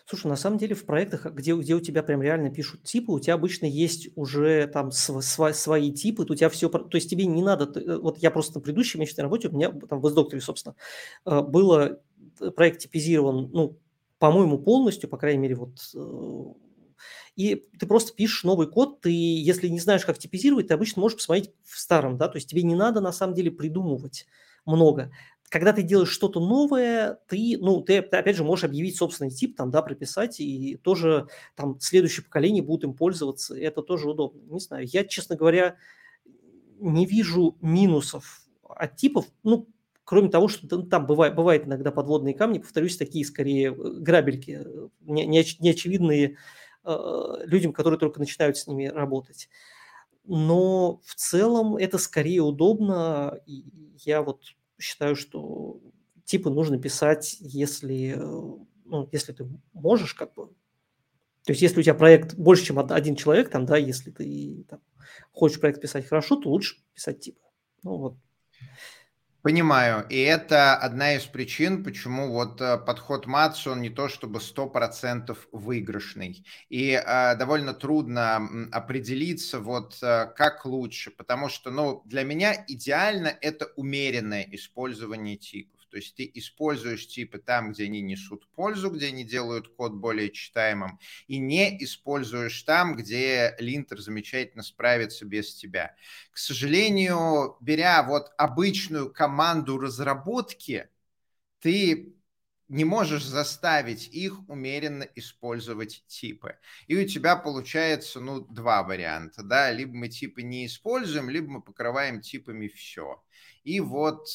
Слушай, на самом деле в проектах, где, где у тебя прям реально пишут типы, у тебя обычно есть уже там св- свои типы, у тебя все, то есть тебе не надо, э, вот я просто на предыдущей месячной работе, у меня там в S-докторе, собственно, э, было, э, проект типизирован, ну, по-моему, полностью, по крайней мере, вот и ты просто пишешь новый код, ты, если не знаешь, как типизировать, ты обычно можешь посмотреть в старом, да, то есть тебе не надо на самом деле придумывать много когда ты делаешь что-то новое, ты, ну, ты, опять же, можешь объявить собственный тип, там, да, прописать, и тоже там следующее поколение будут им пользоваться, это тоже удобно. Не знаю, я, честно говоря, не вижу минусов от типов, ну, кроме того, что там бывает, бывает иногда подводные камни, повторюсь, такие скорее э, грабельки, э, не, не, неочевидные э, людям, которые только начинают с ними работать. но в целом это скорее удобно. И я вот считаю, что типы нужно писать, если, ну, если ты можешь, как бы. То есть, если у тебя проект больше, чем один человек, там, да, если ты там, хочешь проект писать хорошо, то лучше писать типы. Ну вот, Понимаю. И это одна из причин, почему вот э, подход Матс, он не то чтобы 100% выигрышный. И э, довольно трудно определиться, вот э, как лучше, потому что, ну, для меня идеально это умеренное использование типов. То есть ты используешь типы там, где они несут пользу, где они делают код более читаемым, и не используешь там, где линтер замечательно справится без тебя. К сожалению, беря вот обычную команду разработки, ты не можешь заставить их умеренно использовать типы. И у тебя получается, ну, два варианта, да, либо мы типы не используем, либо мы покрываем типами все. И вот,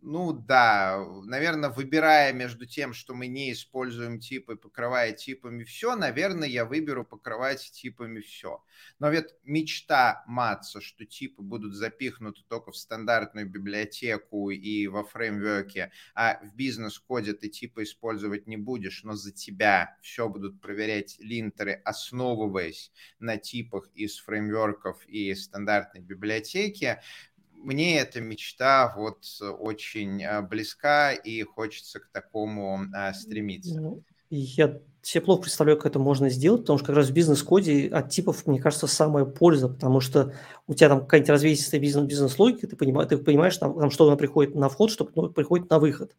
ну да, наверное, выбирая между тем, что мы не используем типы, покрывая типами все, наверное, я выберу покрывать типами все. Но ведь мечта Матса, что типы будут запихнуты только в стандартную библиотеку и во фреймворке, а в бизнес-коде ты типы использовать не будешь, но за тебя все будут проверять линтеры, основываясь на типах из фреймворков и стандартной библиотеки, мне эта мечта вот очень а, близка и хочется к такому а, стремиться. Ну, я себе плохо представляю, как это можно сделать, потому что как раз в бизнес-коде от типов, мне кажется, самая польза, потому что у тебя там какая-нибудь развесистая бизнес- бизнес-логика, ты, понимаешь, ты понимаешь, там, там что приходит на вход, что приходит на выход.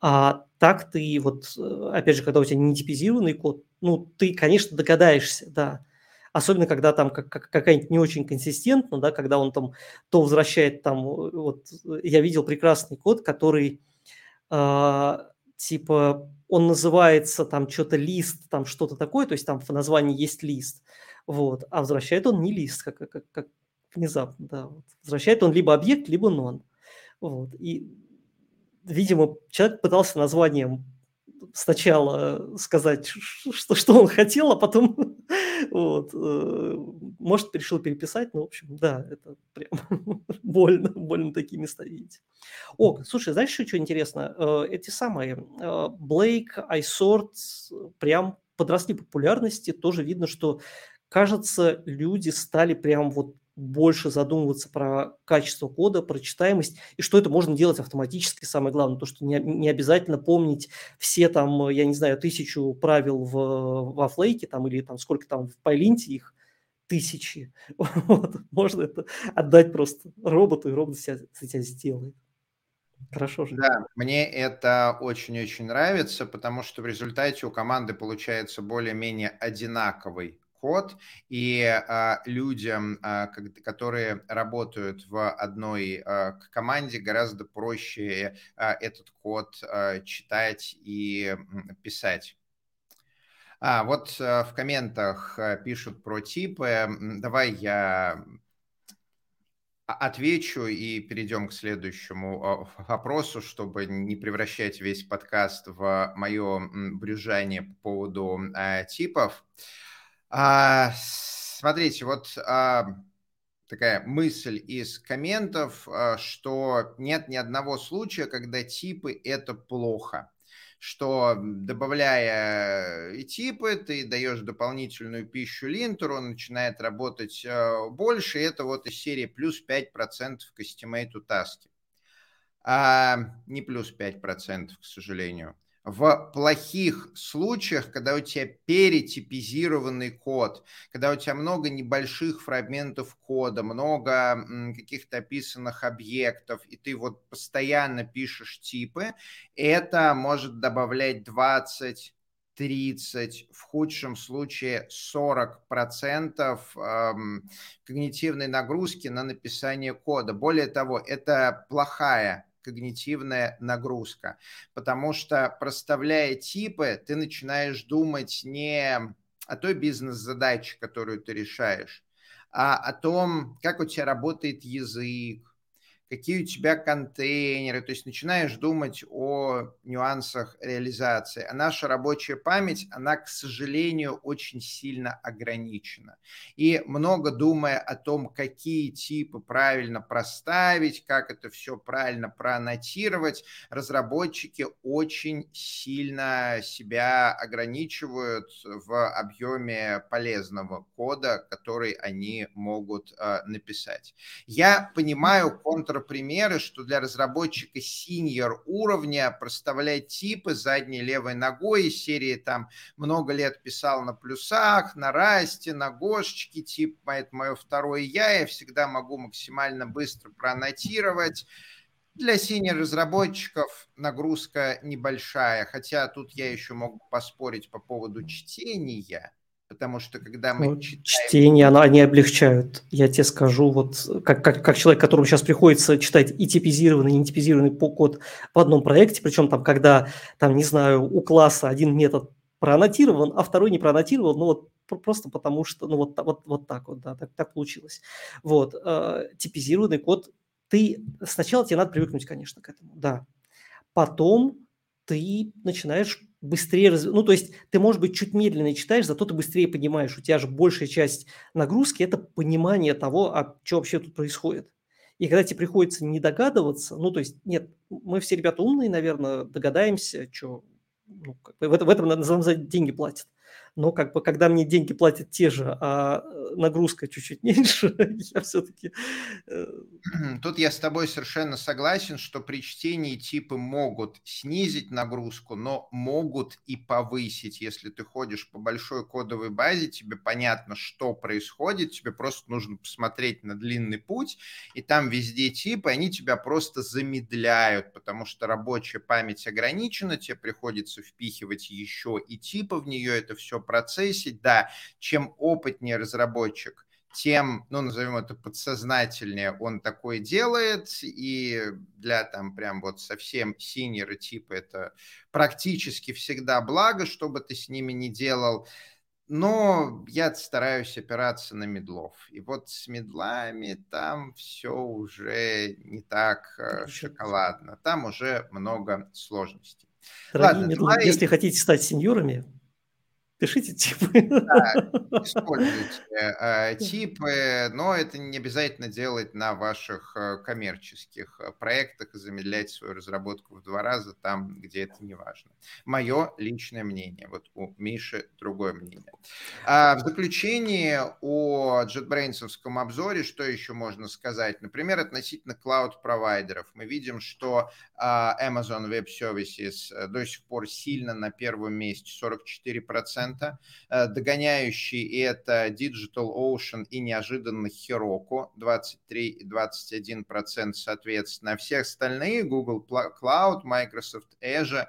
А так ты вот, э, опять же, когда у тебя не типизированный код, ну, ты, конечно, догадаешься, да, особенно когда там как, как, какая-нибудь не очень консистентно, да, когда он там то возвращает там, вот я видел прекрасный код, который э, типа он называется там что-то лист, там что-то такое, то есть там в названии есть лист, вот, а возвращает он не лист, как, как, как внезапно, да, вот. возвращает он либо объект, либо нон, вот, и видимо, человек пытался названием сначала сказать, что, что он хотел, а потом вот, э, может, решил переписать, но, в общем, да, это прям *laughs* больно, больно такие места видеть. О, слушай, знаешь, еще что интересно? Э, эти самые Blake, iSort прям подросли популярности, тоже видно, что кажется, люди стали прям вот больше задумываться про качество кода, про читаемость, и что это можно делать автоматически, самое главное, то, что не, не обязательно помнить все там, я не знаю, тысячу правил в, во флейке там, или там сколько там в пайлинте их, тысячи. *laughs* Вот. Можно это отдать просто роботу, и робот себя, тебя сделает. Хорошо же. Да, мне это очень-очень нравится, потому что в результате у команды получается более-менее одинаковый код, и а, людям, а, которые работают в одной а, команде, гораздо проще а, этот код а, читать и писать. А, вот а, в комментах а, пишут про типы. Давай я отвечу и перейдем к следующему вопросу, чтобы не превращать весь подкаст в мое брюжание по поводу типов. А, смотрите, вот а, такая мысль из комментов, а, что нет ни одного случая, когда типы это плохо что добавляя типы, ты даешь дополнительную пищу линтеру, он начинает работать э, больше, это вот из серии плюс 5% к estimate таски. А не плюс 5%, к сожалению в плохих случаях, когда у тебя перетипизированный код, когда у тебя много небольших фрагментов кода, много каких-то описанных объектов, и ты вот постоянно пишешь типы, это может добавлять 20 30, в худшем случае 40% эм, когнитивной нагрузки на написание кода. Более того, это плохая когнитивная нагрузка, потому что проставляя типы, ты начинаешь думать не о той бизнес-задаче, которую ты решаешь, а о том, как у тебя работает язык, какие у тебя контейнеры, то есть начинаешь думать о нюансах реализации. А наша рабочая память, она, к сожалению, очень сильно ограничена. И много думая о том, какие типы правильно проставить, как это все правильно проаннотировать, разработчики очень сильно себя ограничивают в объеме полезного кода, который они могут э, написать. Я понимаю контр примеры, что для разработчика синьор уровня проставлять типы задней левой ногой из серии там много лет писал на плюсах, на расте, на гошечке, тип это мое второе я, я всегда могу максимально быстро проаннотировать. Для синер разработчиков нагрузка небольшая, хотя тут я еще могу поспорить по поводу чтения, Потому что когда мы ну, читаем... Чтение, оно, они облегчают. Я тебе скажу, вот как, как, как человек, которому сейчас приходится читать и типизированный, и не типизированный код в одном проекте, причем там, когда, там, не знаю, у класса один метод проаннотирован, а второй не проаннотирован, ну вот просто потому что, ну вот, вот, вот так вот, да, так, так получилось. Вот, э, типизированный код, ты, сначала тебе надо привыкнуть, конечно, к этому, да. Потом ты начинаешь быстрее, ну, то есть ты, может быть, чуть медленнее читаешь, зато ты быстрее понимаешь. У тебя же большая часть нагрузки – это понимание того, а что вообще тут происходит. И когда тебе приходится не догадываться, ну, то есть, нет, мы все ребята умные, наверное, догадаемся, что ну, в, этом, в этом за деньги платят но как бы когда мне деньги платят те же, а э, нагрузка чуть-чуть *laughs* меньше, я все-таки... Э, Тут я с тобой совершенно согласен, что при чтении типы могут снизить нагрузку, но могут и повысить. Если ты ходишь по большой кодовой базе, тебе понятно, что происходит, тебе просто нужно посмотреть на длинный путь, и там везде типы, они тебя просто замедляют, потому что рабочая память ограничена, тебе приходится впихивать еще и типы в нее, это все процессить, да, чем опытнее разработчик, тем, ну, назовем это подсознательнее, он такое делает, и для там прям вот совсем синера типа это практически всегда благо, что бы ты с ними не делал, но я стараюсь опираться на медлов. И вот с медлами там все уже не так э, шоколадно. Там уже много сложностей. Дорогие Ладно, медлы, давай... если хотите стать сеньорами, Пишите типы. Да, *laughs* используйте э, типы, но это не обязательно делать на ваших э, коммерческих э, проектах и замедлять свою разработку в два раза там, где это не важно. Мое личное мнение. Вот у Миши другое мнение. А в заключении о JetBrains обзоре, что еще можно сказать? Например, относительно клауд-провайдеров. Мы видим, что а, Amazon Web Services до сих пор сильно на первом месте, 44%. 2%. Э, догоняющий это Digital Ocean и неожиданно Heroku 23 и 21% соответственно. Все остальные Google Cloud, Microsoft Azure,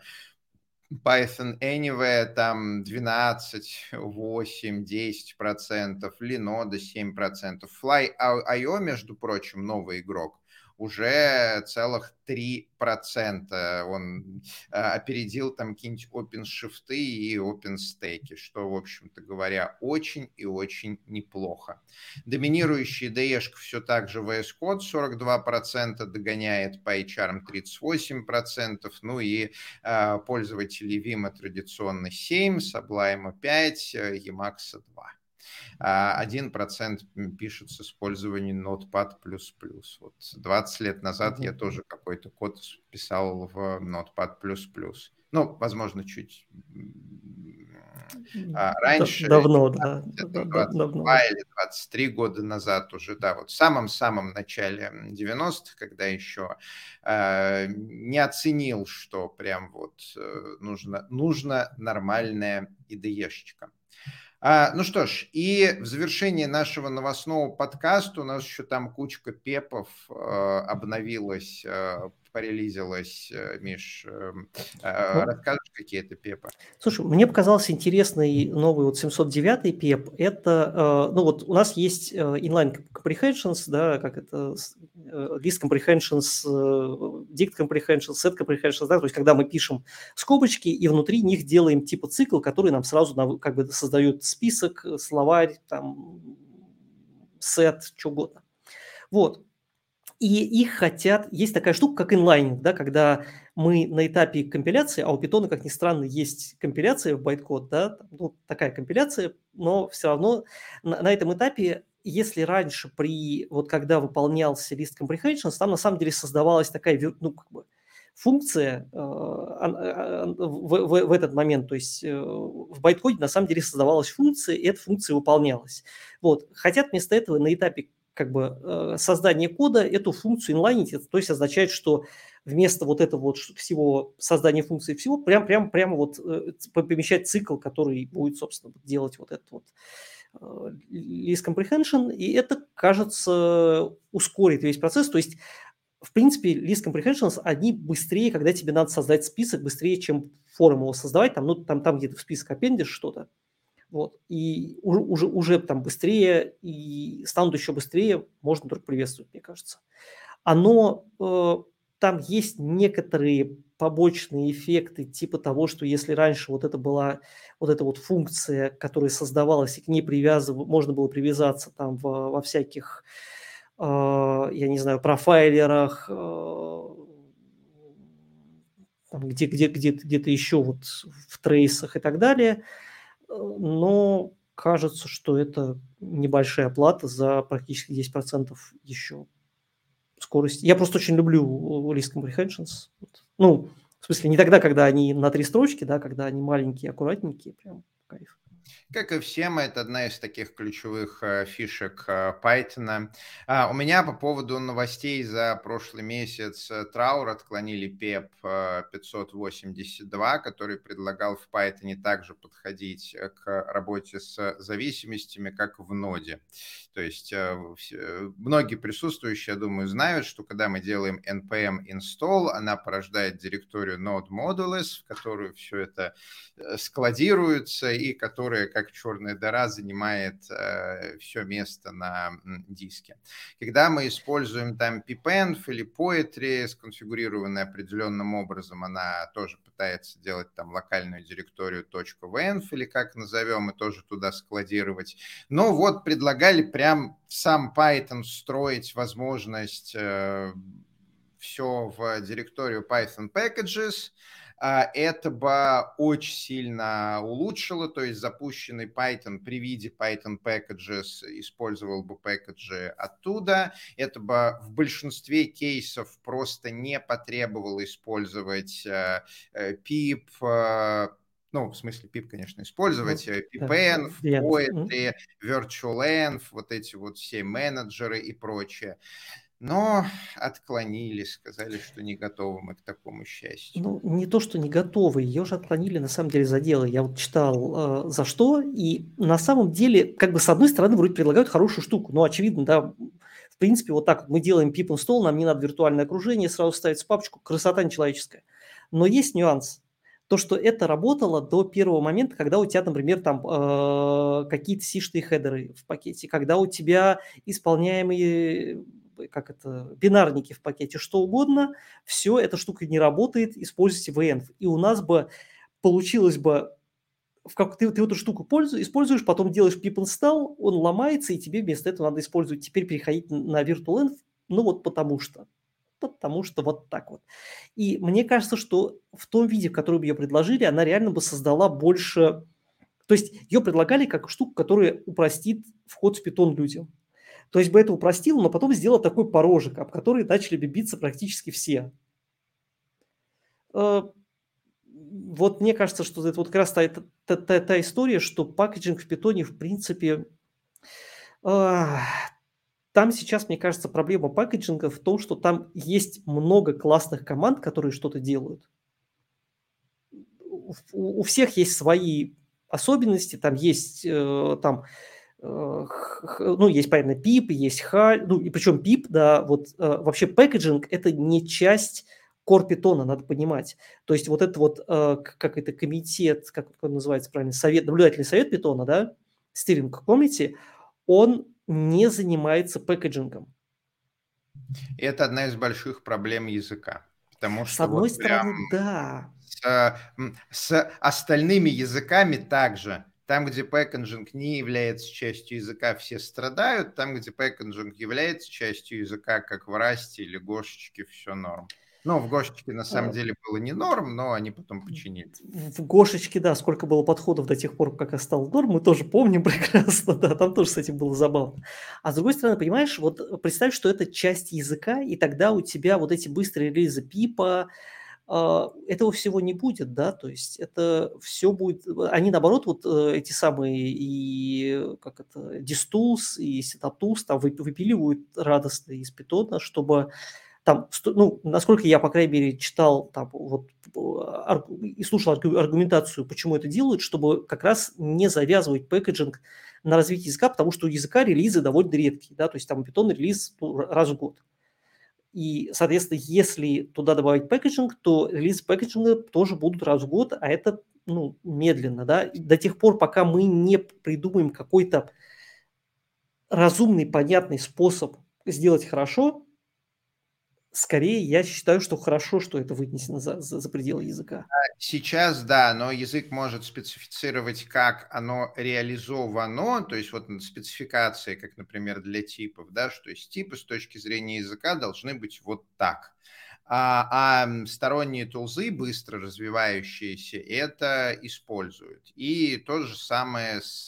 Python Anywhere там 12, 8, 10 процентов, Linode 7 процентов. Fly.io, между прочим, новый игрок, уже целых 3%. Он а, опередил там какие-нибудь OpenShift и OpenStack, что, в общем-то говоря, очень и очень неплохо. Доминирующий DE все так же VS Code 42%, догоняет HR 38%, ну и э, пользователи Vim традиционно 7, Sublime 5, Emacs 2. 1% пишет с использованием Notepad++. Вот 20 лет назад я тоже какой-то код писал в Notepad++. Ну, возможно, чуть а раньше. Давно, да. 22 давно. или 23 года назад уже, да, вот в самом-самом начале 90-х, когда еще э, не оценил, что прям вот э, нужно, нужно нормальная IDE-шечка. А, ну что ж, и в завершении нашего новостного подкаста у нас еще там кучка пепов э, обновилась, э, порелизилась. Э, Миш, э, э, ну, расскажешь, какие это пепы? Слушай, мне показался интересный новый вот 709 пеп. Это, э, ну вот у нас есть э, inline comprehensions, да, как это, list comprehensions, dict comprehensions, set comprehensions, да, то есть когда мы пишем скобочки и внутри них делаем типа цикл, который нам сразу как бы создает список, словарь, там, сет, что угодно. Вот. И их хотят... Есть такая штука, как inlining, да, когда мы на этапе компиляции, а у Python, как ни странно, есть компиляция в байткод, да, ну, такая компиляция, но все равно на, на этом этапе, если раньше при, вот когда выполнялся list comprehensions, там на самом деле создавалась такая, ну, как бы, функция э, в, в, в этот момент, то есть э, в байткоде на самом деле создавалась функция, и эта функция выполнялась. Вот. Хотят вместо этого на этапе как бы э, создания кода эту функцию инлайнить, то есть означает, что вместо вот этого вот всего создания функции всего прям прям прямо вот помещать цикл, который будет, собственно, делать вот этот вот list comprehension, и это, кажется, ускорит весь процесс. То есть в принципе, list comprehensions, они быстрее, когда тебе надо создать список, быстрее, чем форум его создавать, там, ну, там, там где-то в список аппендишь что-то, вот, и уже, уже, уже там быстрее, и станут еще быстрее, можно только приветствовать, мне кажется. Оно, э, там есть некоторые побочные эффекты, типа того, что если раньше вот это была вот эта вот функция, которая создавалась, и к ней привязывать, можно было привязаться там во, во всяких Э, я не знаю, профайлерах, э, там, где, где, где, где-то еще вот в трейсах и так далее. Но кажется, что это небольшая плата за практически 10% еще скорости. Я просто очень люблю list comprehensions. Ну, в смысле, не тогда, когда они на три строчки, да, когда они маленькие, аккуратненькие, прям кайф. Как и всем, это одна из таких ключевых э, фишек э, Python. А, у меня по поводу новостей за прошлый месяц э, Траур отклонили PEP 582, который предлагал в Python также подходить к работе с зависимостями, как в ноде. То есть многие присутствующие, я думаю, знают, что когда мы делаем npm install, она порождает директорию node modules, в которую все это складируется и которая, как черная дыра занимает э, все место на диске. Когда мы используем там pipenv или poetry, сконфигурированная определенным образом, она тоже пытается делать там локальную директорию .venv или как назовем, и тоже туда складировать. Но вот предлагали прям сам Python строить возможность э, все в директорию Python Packages, а, это бы очень сильно улучшило, то есть запущенный Python при виде Python packages использовал бы пэкэджи оттуда. Это бы в большинстве кейсов просто не потребовало использовать э, э, pip, э, ну, в смысле, pip, конечно, использовать, ну, pipenv, poetry, virtualenv, вот эти вот все менеджеры и прочее но отклонили, сказали, что не готовы мы к такому счастью. Ну, не то, что не готовы, ее же отклонили на самом деле за дело. Я вот читал, э, за что, и на самом деле, как бы с одной стороны, вроде предлагают хорошую штуку, но очевидно, да, в принципе, вот так вот мы делаем pip install, нам не надо виртуальное окружение, сразу ставить в папочку, красота нечеловеческая. Но есть нюанс. То, что это работало до первого момента, когда у тебя, например, там э, какие-то сишные хедеры в пакете, когда у тебя исполняемые как это, бинарники в пакете, что угодно, все, эта штука не работает, используйте VN. И у нас бы получилось бы в как ты, ты эту штуку пользуешь, используешь, потом делаешь pip install, он ломается, и тебе вместо этого надо использовать, теперь переходить на virtualenv, ну вот потому что. Потому что вот так вот. И мне кажется, что в том виде, в котором ее предложили, она реально бы создала больше... То есть ее предлагали как штуку, которая упростит вход в питон людям. То есть бы это упростил, но потом сделал такой порожек, об который начали биться практически все. Э, вот мне кажется, что это вот как раз та, та, та, та история, что пакетинг в питоне, в принципе, там сейчас, мне кажется, проблема пакетинга в том, что там есть много классных команд, которые что-то делают. У, у всех есть свои особенности, там есть э, там ну, есть, понятно, PIP, есть HAL, ну, и причем PIP, да, вот э, вообще пэкэджинг – это не часть core питона, надо понимать. То есть вот это вот, э, как это, комитет, как он называется правильно, совет, наблюдательный совет питона, да, steering committee, он не занимается packaging ом. Это одна из больших проблем языка. Потому что С одной вот стороны, да. С, с остальными языками также Там, где packaging не является частью языка, все страдают. Там, где packaging является частью языка, как в Расте или Гошечке, все норм. Ну, в Гошечке на самом а. деле было не норм, но они потом починили. В Гошечке, да, сколько было подходов до тех пор, как я стал норм, мы тоже помним *laughs* прекрасно, да, там тоже с этим было забавно. А с другой стороны, понимаешь, вот представь, что это часть языка, и тогда у тебя вот эти быстрые релизы пипа, а, этого всего не будет, да, то есть это все будет, они наоборот вот э, эти самые и как это, Distools и SetupTools там выпиливают радостно из питона, чтобы там, ну, насколько я, по крайней мере, читал там, вот, и слушал аргументацию, почему это делают, чтобы как раз не завязывать packaging на развитие языка, потому что у языка релизы довольно редкие, да, то есть там питон релиз ну, раз в год. И, соответственно, если туда добавить packaging, то релизы packaging а тоже будут раз в год, а это ну, медленно, да, до тех пор, пока мы не придумаем какой-то разумный, понятный способ сделать хорошо, скорее я считаю, что хорошо, что это вынесено за, за, за пределы языка. Сейчас, да, но язык может специфицировать, как оно реализовано, то есть вот спецификации, как, например, для типов, да, что есть типы с точки зрения языка должны быть вот так а, а сторонние тулзы, быстро развивающиеся, это используют. И то же самое с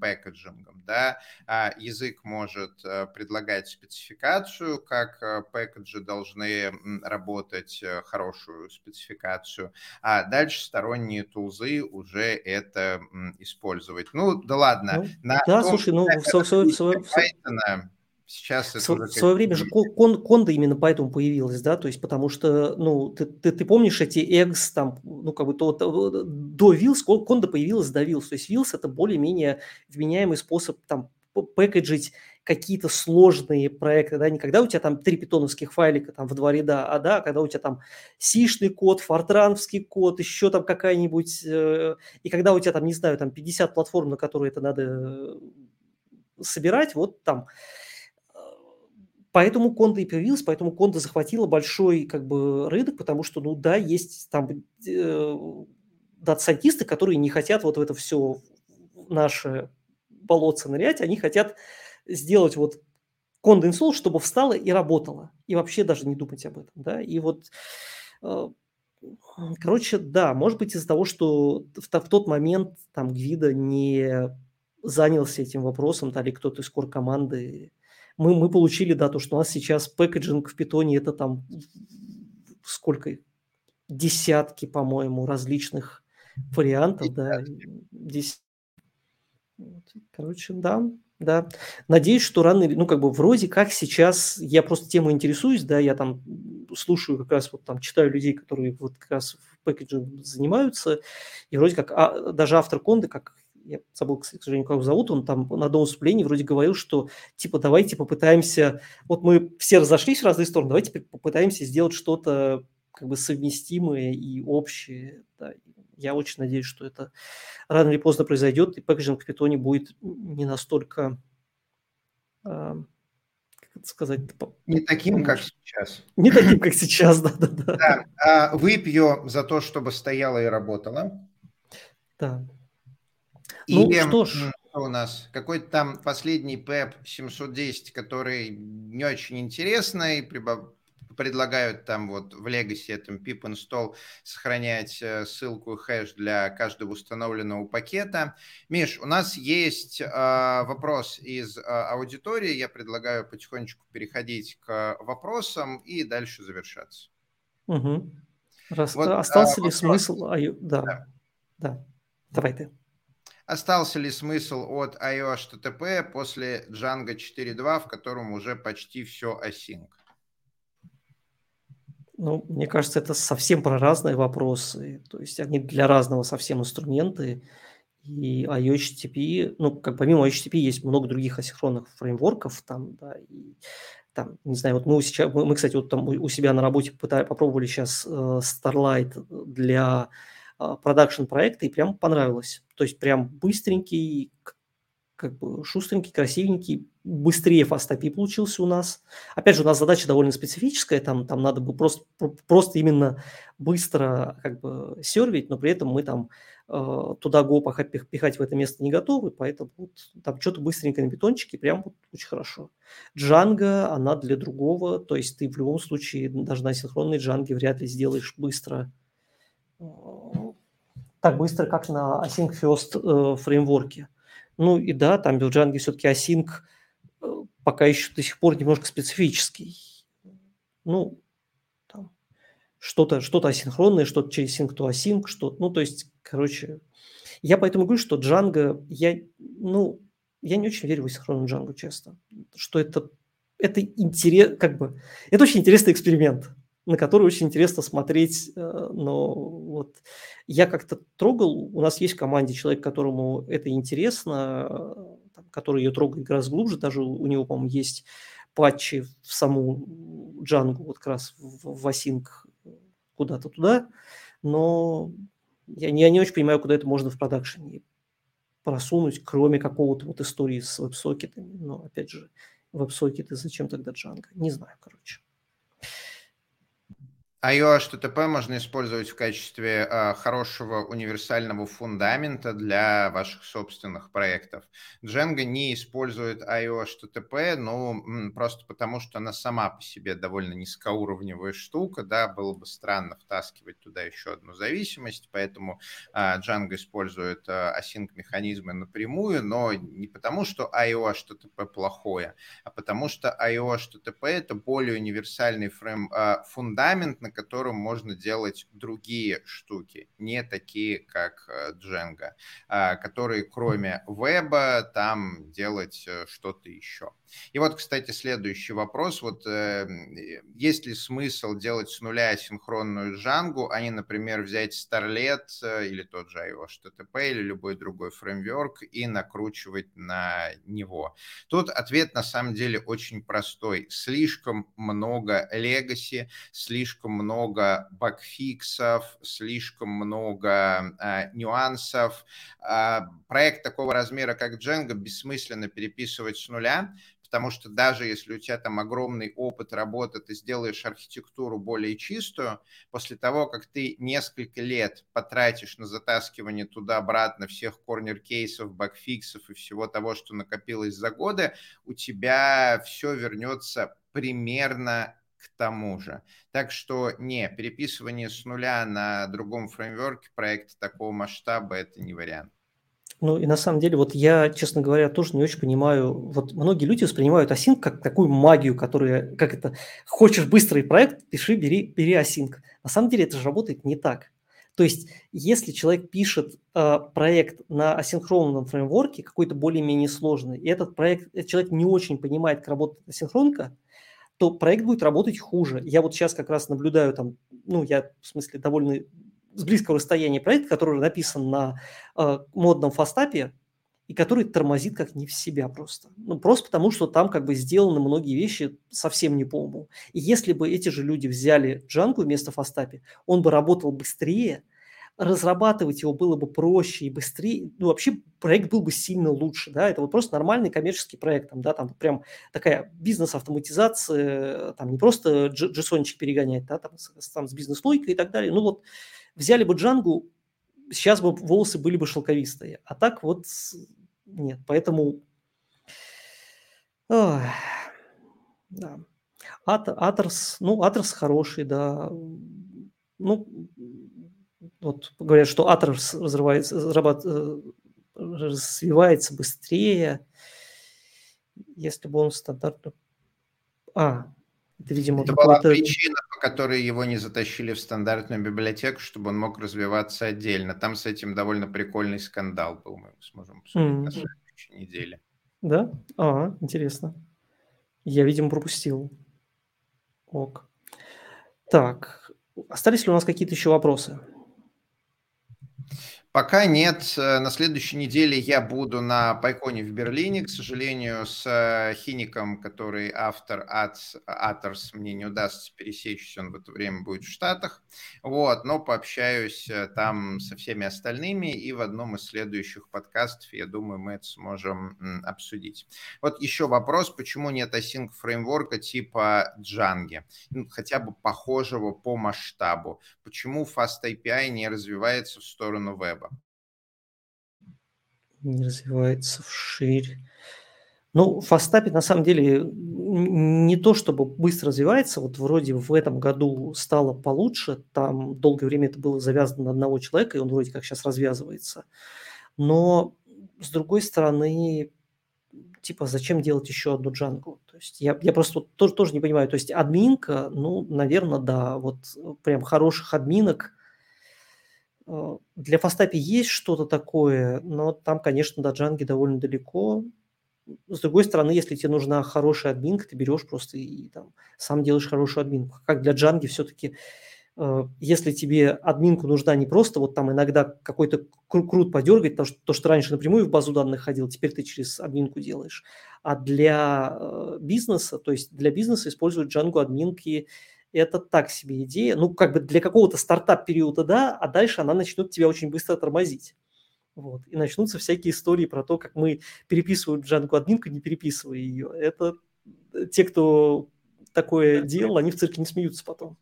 пэкэджингом. Да? А, язык может э, предлагать спецификацию, как э, пэкэджи должны работать, э, хорошую спецификацию, а дальше сторонние тулзы уже это использовать. Ну, да ладно. Ну, на да, том, слушай, ну, в, в, в, в, в, Сейчас это в, в свое время же кон, конда именно поэтому появилась, да, то есть потому что, ну, ты, ты, ты помнишь эти eggs там, ну, как бы то, то до Wheels конда появилась до Wheels, то есть Wheels это более-менее вменяемый способ там пэкэджить какие-то сложные проекты, да, не когда у тебя там три питоновских файлика там в два ряда, а да, когда у тебя там сишный код, фортрановский код, еще там какая-нибудь, э, и когда у тебя там, не знаю, там 50 платформ, на которые это надо э, собирать, вот там Поэтому Конда и появилась, поэтому Конда захватила большой как бы рынок, потому что, ну да, есть там э, data scientist ы, которые не хотят вот в это все наше болотце нырять, они хотят сделать вот conda install, чтобы встала и работала, и вообще даже не думать об этом, да, и вот э, Короче, да, может быть из-за того, что в, в тот момент там Гвидо не занялся этим вопросом, да, или кто-то из core команды мы, мы получили, да, то, что у нас сейчас packaging в питоне это там сколько, десятки, по-моему, различных вариантов, да, десятки. Короче, да, да. Надеюсь, что рано или, ну, как бы вроде как сейчас, я просто тему интересуюсь, да, я там слушаю как раз, вот там читаю людей, которые вот как раз в пэкэджинг занимаются, и вроде как а, даже автор конды, как я забыл, к сожалению, как его зовут, он там на одном выступлении вроде говорил, что типа давайте попытаемся, вот мы все разошлись в разные стороны, давайте попытаемся сделать что-то как бы совместимое и общее. Да. Я очень надеюсь, что это рано или поздно произойдет, и пэкэджинг в питоне будет не настолько, э, как сказать, не таким, как сейчас. Не таким, как сейчас, *laughs* да, да, да. да. А выпью за то, чтобы стояла и работала. Да. Ну, что ж. у нас? Какой-то там последний PEP 710, который не очень интересный, предлагают там вот в Legacy этом pip install сохранять э, ссылку хэш для каждого установленного пакета. Миш, у нас есть э, вопрос из э, аудитории. Я предлагаю потихонечку переходить к вопросам и дальше завершаться. Угу. Раз, вот, остался а, ли вопрос. смысл? А, да. да. Да. Давай ты. Остался ли смысл от iOS TTP после Django 4.2, в котором уже почти все async? Ну, мне кажется, это совсем про разные вопросы. То есть они для разного совсем инструменты. И iOS ну, как помимо iOS есть много других асинхронных фреймворков, там, да, и там, не знаю, вот мы сейчас, мы, кстати, вот там у себя на работе пытали, попробовали сейчас э, Starlight для продакшн проекта, и прям понравилось. То есть прям быстренький, как бы шустренький, красивенький, быстрее FastAPI получился у нас. Опять же, у нас задача довольно специфическая, там, там надо было просто, просто именно быстро как бы сервить, но при этом мы там э, туда Go пихать в это место не готовы, поэтому вот, там что-то быстренько на бетончике, прям вот очень хорошо. Django, она для другого, то есть ты в любом случае даже на синхронной Django вряд ли сделаешь быстро так быстро, как на Async First э, фреймворке. Ну и да, там в Django все-таки async э, пока еще до сих пор немножко специфический. Ну, там, что-то что асинхронное, что-то через sync to async, что ну, то есть, короче, я поэтому говорю, что Django, я, ну, я не очень верю в асинхронную Django, честно, что это, это интерес, как бы, это очень интересный эксперимент на который очень интересно смотреть, э, но вот я как-то трогал, у нас есть в команде человек, которому это интересно, который ее трогает гораздо глубже, даже у него, по-моему, есть патчи в саму Django, вот как раз в Async куда-то туда, но я не, я не очень понимаю, куда это можно в продакшене просунуть, кроме какого-то вот истории с веб-сокетами. Но, опять же, веб-сокеты зачем тогда Django? Не знаю, короче iOS HTTP можно использовать в качестве э, хорошего универсального фундамента для ваших собственных проектов. Django не использует iOS HTTP, ну, просто потому что она сама по себе довольно низкоуровневая штука, да, было бы странно втаскивать туда еще одну зависимость, поэтому э, Django использует э, async-механизмы напрямую, но не потому, что iOS HTTP плохое, а потому что iOS HTTP это более универсальный фрейм, э, фундамент, на котором можно делать другие штуки, не такие, как э, Django, а, которые кроме веба там делать э, что-то еще. И вот, кстати, следующий вопрос. Вот э, есть ли смысл делать с нуля синхронную Django, а не, например, взять Starlet э, или тот же iOS HTTP или любой другой фреймворк и накручивать на него? Тут ответ на самом деле очень простой. Слишком много legacy, слишком много багфиксов, слишком много э, нюансов. Э, проект такого размера, как Django, бессмысленно переписывать с нуля, потому что даже если у тебя там огромный опыт работы, ты сделаешь архитектуру более чистую, после того, как ты несколько лет потратишь на затаскивание туда-обратно всех корнер-кейсов, багфиксов и всего того, что накопилось за годы, у тебя все вернется примерно к тому же. Так что не, переписывание с нуля на другом фреймворке проекта такого масштаба – это не вариант. Ну и на самом деле, вот я, честно говоря, тоже не очень понимаю, вот многие люди воспринимают Async как такую магию, которая, как это, хочешь быстрый проект, пиши, бери, бери Async. На самом деле это же работает не так. То есть, если человек пишет э, проект на асинхронном фреймворке, какой-то более-менее сложный, и этот проект, этот человек не очень понимает, как работает асинхронка, то проект будет работать хуже. Я вот сейчас как раз наблюдаю там, ну, я в смысле довольно с близкого расстояния проект, который написан на э, модном фастапе, и который тормозит как не в себя просто. Ну, просто потому, что там как бы сделаны многие вещи совсем не по уму. И если бы эти же люди взяли Django вместо фастапе, он бы работал быстрее, разрабатывать его было бы проще и быстрее, ну, вообще проект был бы сильно лучше, да, это вот просто нормальный коммерческий проект, там, да, там прям такая бизнес-автоматизация, там не просто джессончик перегонять, да, там, с, там с бизнес-логикой и так далее, ну, вот Взяли бы Джангу, сейчас бы волосы были бы шелковистые. А так вот нет. Поэтому... Ох, да. Атерс, ну, Атерс хороший, да. Ну, вот говорят, что Атерс разрывается, э, развивается быстрее, если бы он стандартно... А, это, видимо, Это была причина, по которой его не затащили в стандартную библиотеку, чтобы он мог развиваться отдельно. Там с этим довольно прикольный скандал был, мы сможем обсудить mm-hmm. на следующей неделе. Да? А, интересно. Я, видимо, пропустил. Ок. Так, остались ли у нас какие-то еще вопросы? Пока нет. Э, на следующей неделе я буду на Пайконе в Берлине. К сожалению, с э, Хиником, который автор от Atos, мне не удастся пересечься, он в это время будет в Штатах. Вот, но пообщаюсь э, там со всеми остальными, и в одном из следующих подкастов, я думаю, мы это сможем обсудить. Вот еще вопрос, почему нет async фреймворка типа Django, ну, хотя бы похожего по масштабу? Почему Fast API не развивается в сторону веба? Не развивается вширь. Ну, фастапи на самом деле не то чтобы быстро развивается, вот вроде в этом году стало получше, там долгое время это было завязано на одного человека, и он вроде как сейчас развязывается. Но, с другой стороны, типа, зачем делать еще одну джангу? То есть я, я просто тоже, тоже не понимаю. То есть админка, ну, наверное, да, вот прям хороших админок – для фастапи есть что-то такое, но там, конечно, до джанги довольно далеко. С другой стороны, если тебе нужна хорошая админка, ты берешь просто и там, сам делаешь хорошую админку. Как для джанги все-таки, э, если тебе админку нужна не просто вот там иногда какой-то крут подергать, то что, то, что раньше напрямую в базу данных ходил, теперь ты через админку делаешь. А для э, бизнеса, то есть для бизнеса используют джангу админки это так себе идея. Ну, как бы для какого-то стартап-периода, да, а дальше она начнет тебя очень быстро тормозить. Вот. И начнутся всякие истории про то, как мы переписываем Джанку админку, не переписывая ее. Это э, те, кто такое делал, они в цирке не смеются потом.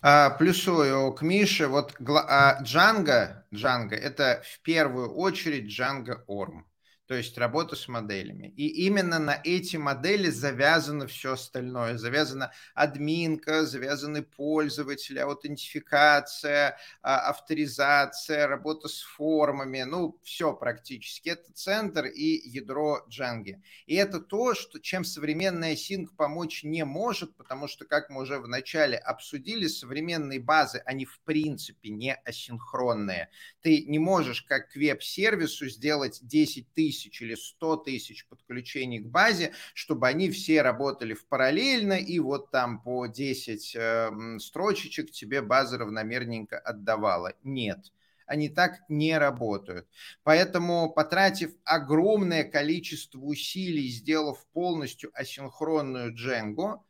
А, плюсую к Мише. Вот а, Django, Django это в первую очередь Django Orm то есть работа с моделями. И именно на эти модели завязано все остальное. Завязана админка, завязаны пользователи, аутентификация, а, авторизация, работа с формами, ну, все практически. Это центр и ядро Django. И это то, что, чем современная Sync помочь не может, потому что, как мы уже в начале обсудили, современные базы, они в принципе не асинхронные. Ты не можешь как к веб-сервису сделать 10 тысяч тысяч или 100 тысяч подключений к базе, чтобы они все работали в параллельно, и вот там по 10 э, строчечек тебе база равномерненько отдавала. Нет они так не работают. Поэтому, потратив огромное количество усилий, сделав полностью асинхронную Django,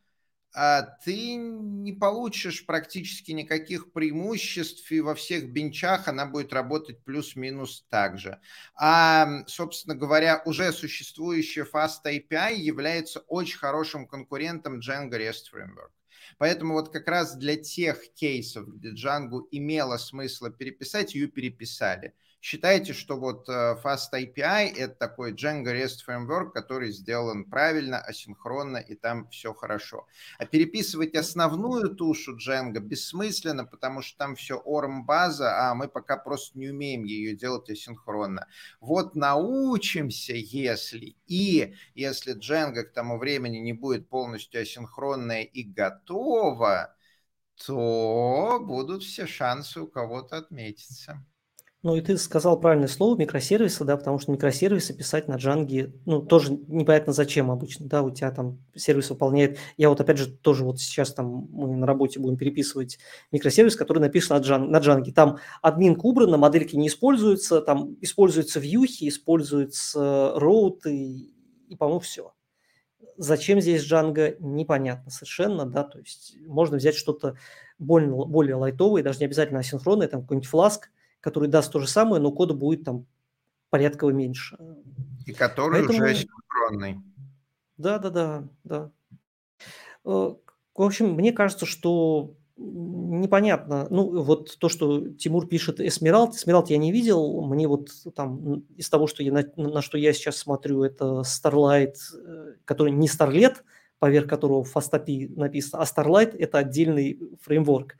ты не получишь практически никаких преимуществ, и во всех бенчах она будет работать плюс-минус так же. А, собственно говоря, уже существующая Fast API является очень хорошим конкурентом Django REST Framework. Поэтому вот как раз для тех кейсов, где Django имело смысл переписать, ее переписали – Считайте, что вот э, Fast API – это такой Django REST Framework, который сделан правильно, асинхронно, и там все хорошо. А переписывать основную тушу Django бессмысленно, потому что там все ORM-база, а мы пока просто не умеем ее делать асинхронно. Вот научимся, если и если Django к тому времени не будет полностью асинхронная и готова, то будут все шансы у кого-то отметиться. Ну и ты сказал правильное слово, микросервисы, да, потому что микросервисы писать на джанге, ну, тоже непонятно зачем обычно, да, у тебя там сервис выполняет, я вот опять же тоже вот сейчас там мы на работе будем переписывать микросервис, который написан на, джан, на джанге, там админка убрана, модельки не используются, там используются вьюхи, используются роуты и, и по-моему, все. Зачем здесь джанга, непонятно совершенно, да, то есть можно взять что-то более, более лайтовое, даже не обязательно асинхронное, там какой-нибудь фласк, который даст то же самое, но кода будет там порядково меньше. И который Поэтому... уже синхронный. Да, да, да, да. В общем, мне кажется, что непонятно. Ну, вот то, что Тимур пишет Эсмералд, Эсмералд я не видел. Мне вот там из того, что я, на, на что я сейчас смотрю, это Starlight, э, который не Starlet, поверх которого Fastapy написано, а Starlight – это отдельный фреймворк. Uh,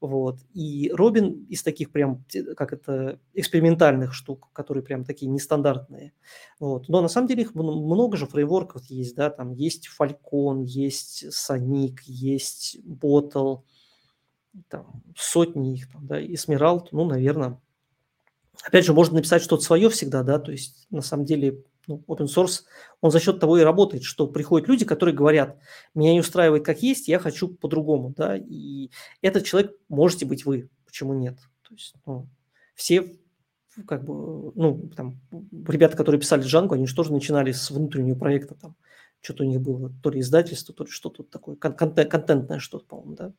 вот. И Робин из таких прям, как это, экспериментальных штук, которые прям такие нестандартные. Вот. Но на самом деле их много же фреймворков есть, да, там есть Falcon, есть Sonic, есть Bottle, там сотни их, там, да, Esmeralda, ну, наверное. Опять же, можно написать что-то свое всегда, да, то есть на самом деле ну, open source, он за счет того и работает, что приходят люди, которые говорят, меня не устраивает как есть, я хочу по-другому, да, и этот человек можете быть вы, почему нет? То есть, ну, все как бы, ну, там, ребята, которые писали Django, они же тоже начинали с внутреннего проекта, там, что-то у них было, то ли издательство, то ли что-то такое, контент, контентное что-то, по-моему, да.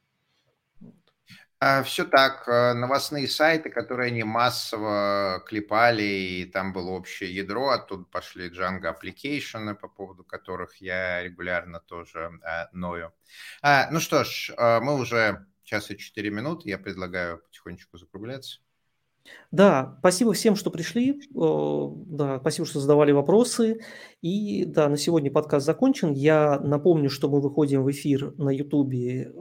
А, Все так. Э, новостные сайты, которые они массово клепали, и там было общее ядро, оттуда пошли Django Application, по поводу которых я регулярно тоже а, ною. А, ну что ж, э, мы уже час и четыре минуты, я предлагаю потихонечку закругляться. Да, спасибо всем, что пришли. Да, спасибо, что задавали вопросы. И да, на сегодня подкаст закончен. Я напомню, что мы выходим в эфир на Ютубе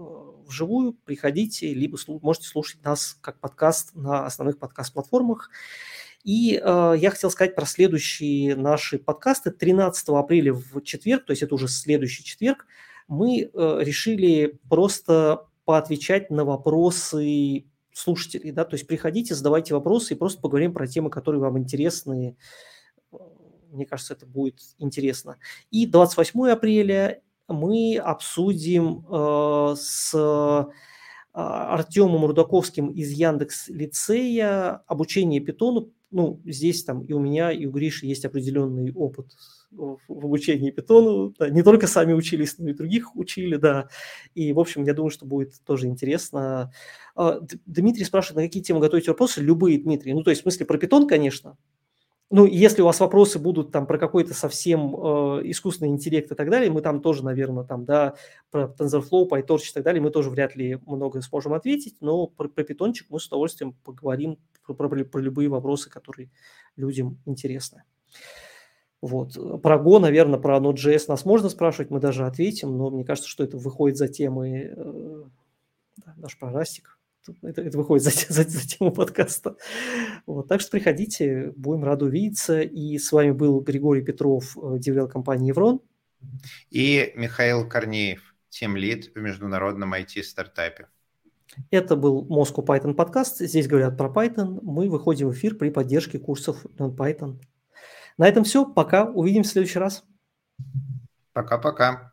вживую, приходите, либо можете слушать нас как подкаст на основных подкаст-платформах. И э, я хотел сказать про следующие наши подкасты. 13 апреля в четверг, то есть это уже следующий четверг, мы э, решили просто поотвечать на вопросы слушателей. Да? То есть приходите, задавайте вопросы и просто поговорим про темы, которые вам интересны. Мне кажется, это будет интересно. И 28 апреля мы обсудим э, с э, Артемом Рудаковским из Яндекс Лицея обучение питону. Ну, здесь там и у меня, и у Гриши есть определенный опыт в обучении питону. Да, не только сами учились, но и других учили, да. И, в общем, я думаю, что будет тоже интересно. А, Дмитрий спрашивает, на какие темы готовить вопросы? Любые, Дмитрий. Ну, то есть, в смысле, про питон, конечно, ну, если у вас вопросы будут там про какой-то совсем э, искусственный интеллект и так далее, мы там тоже, наверное, там, да, про TensorFlow, PyTorch и так далее, мы тоже вряд ли много сможем ответить, но про, про питончик мы с удовольствием поговорим про, про, про любые вопросы, которые людям интересны. Вот. Про Go, наверное, про Node.js нас можно спрашивать, мы даже ответим, но мне кажется, что это выходит за темы, э, да, даже про Растик это, это выходит за, *laughs* за, за тему подкаста. Вот, так что приходите, будем рады увидеться. И с вами был Григорий Петров, э, компании Еврон. И Михаил Корнеев, тем лид в международном IT-стартапе. Это был Moscow Python подкаст. Здесь говорят про Python. Мы выходим в эфир при поддержке курсов Python. На этом все. Пока. Увидимся в следующий раз. Пока-пока.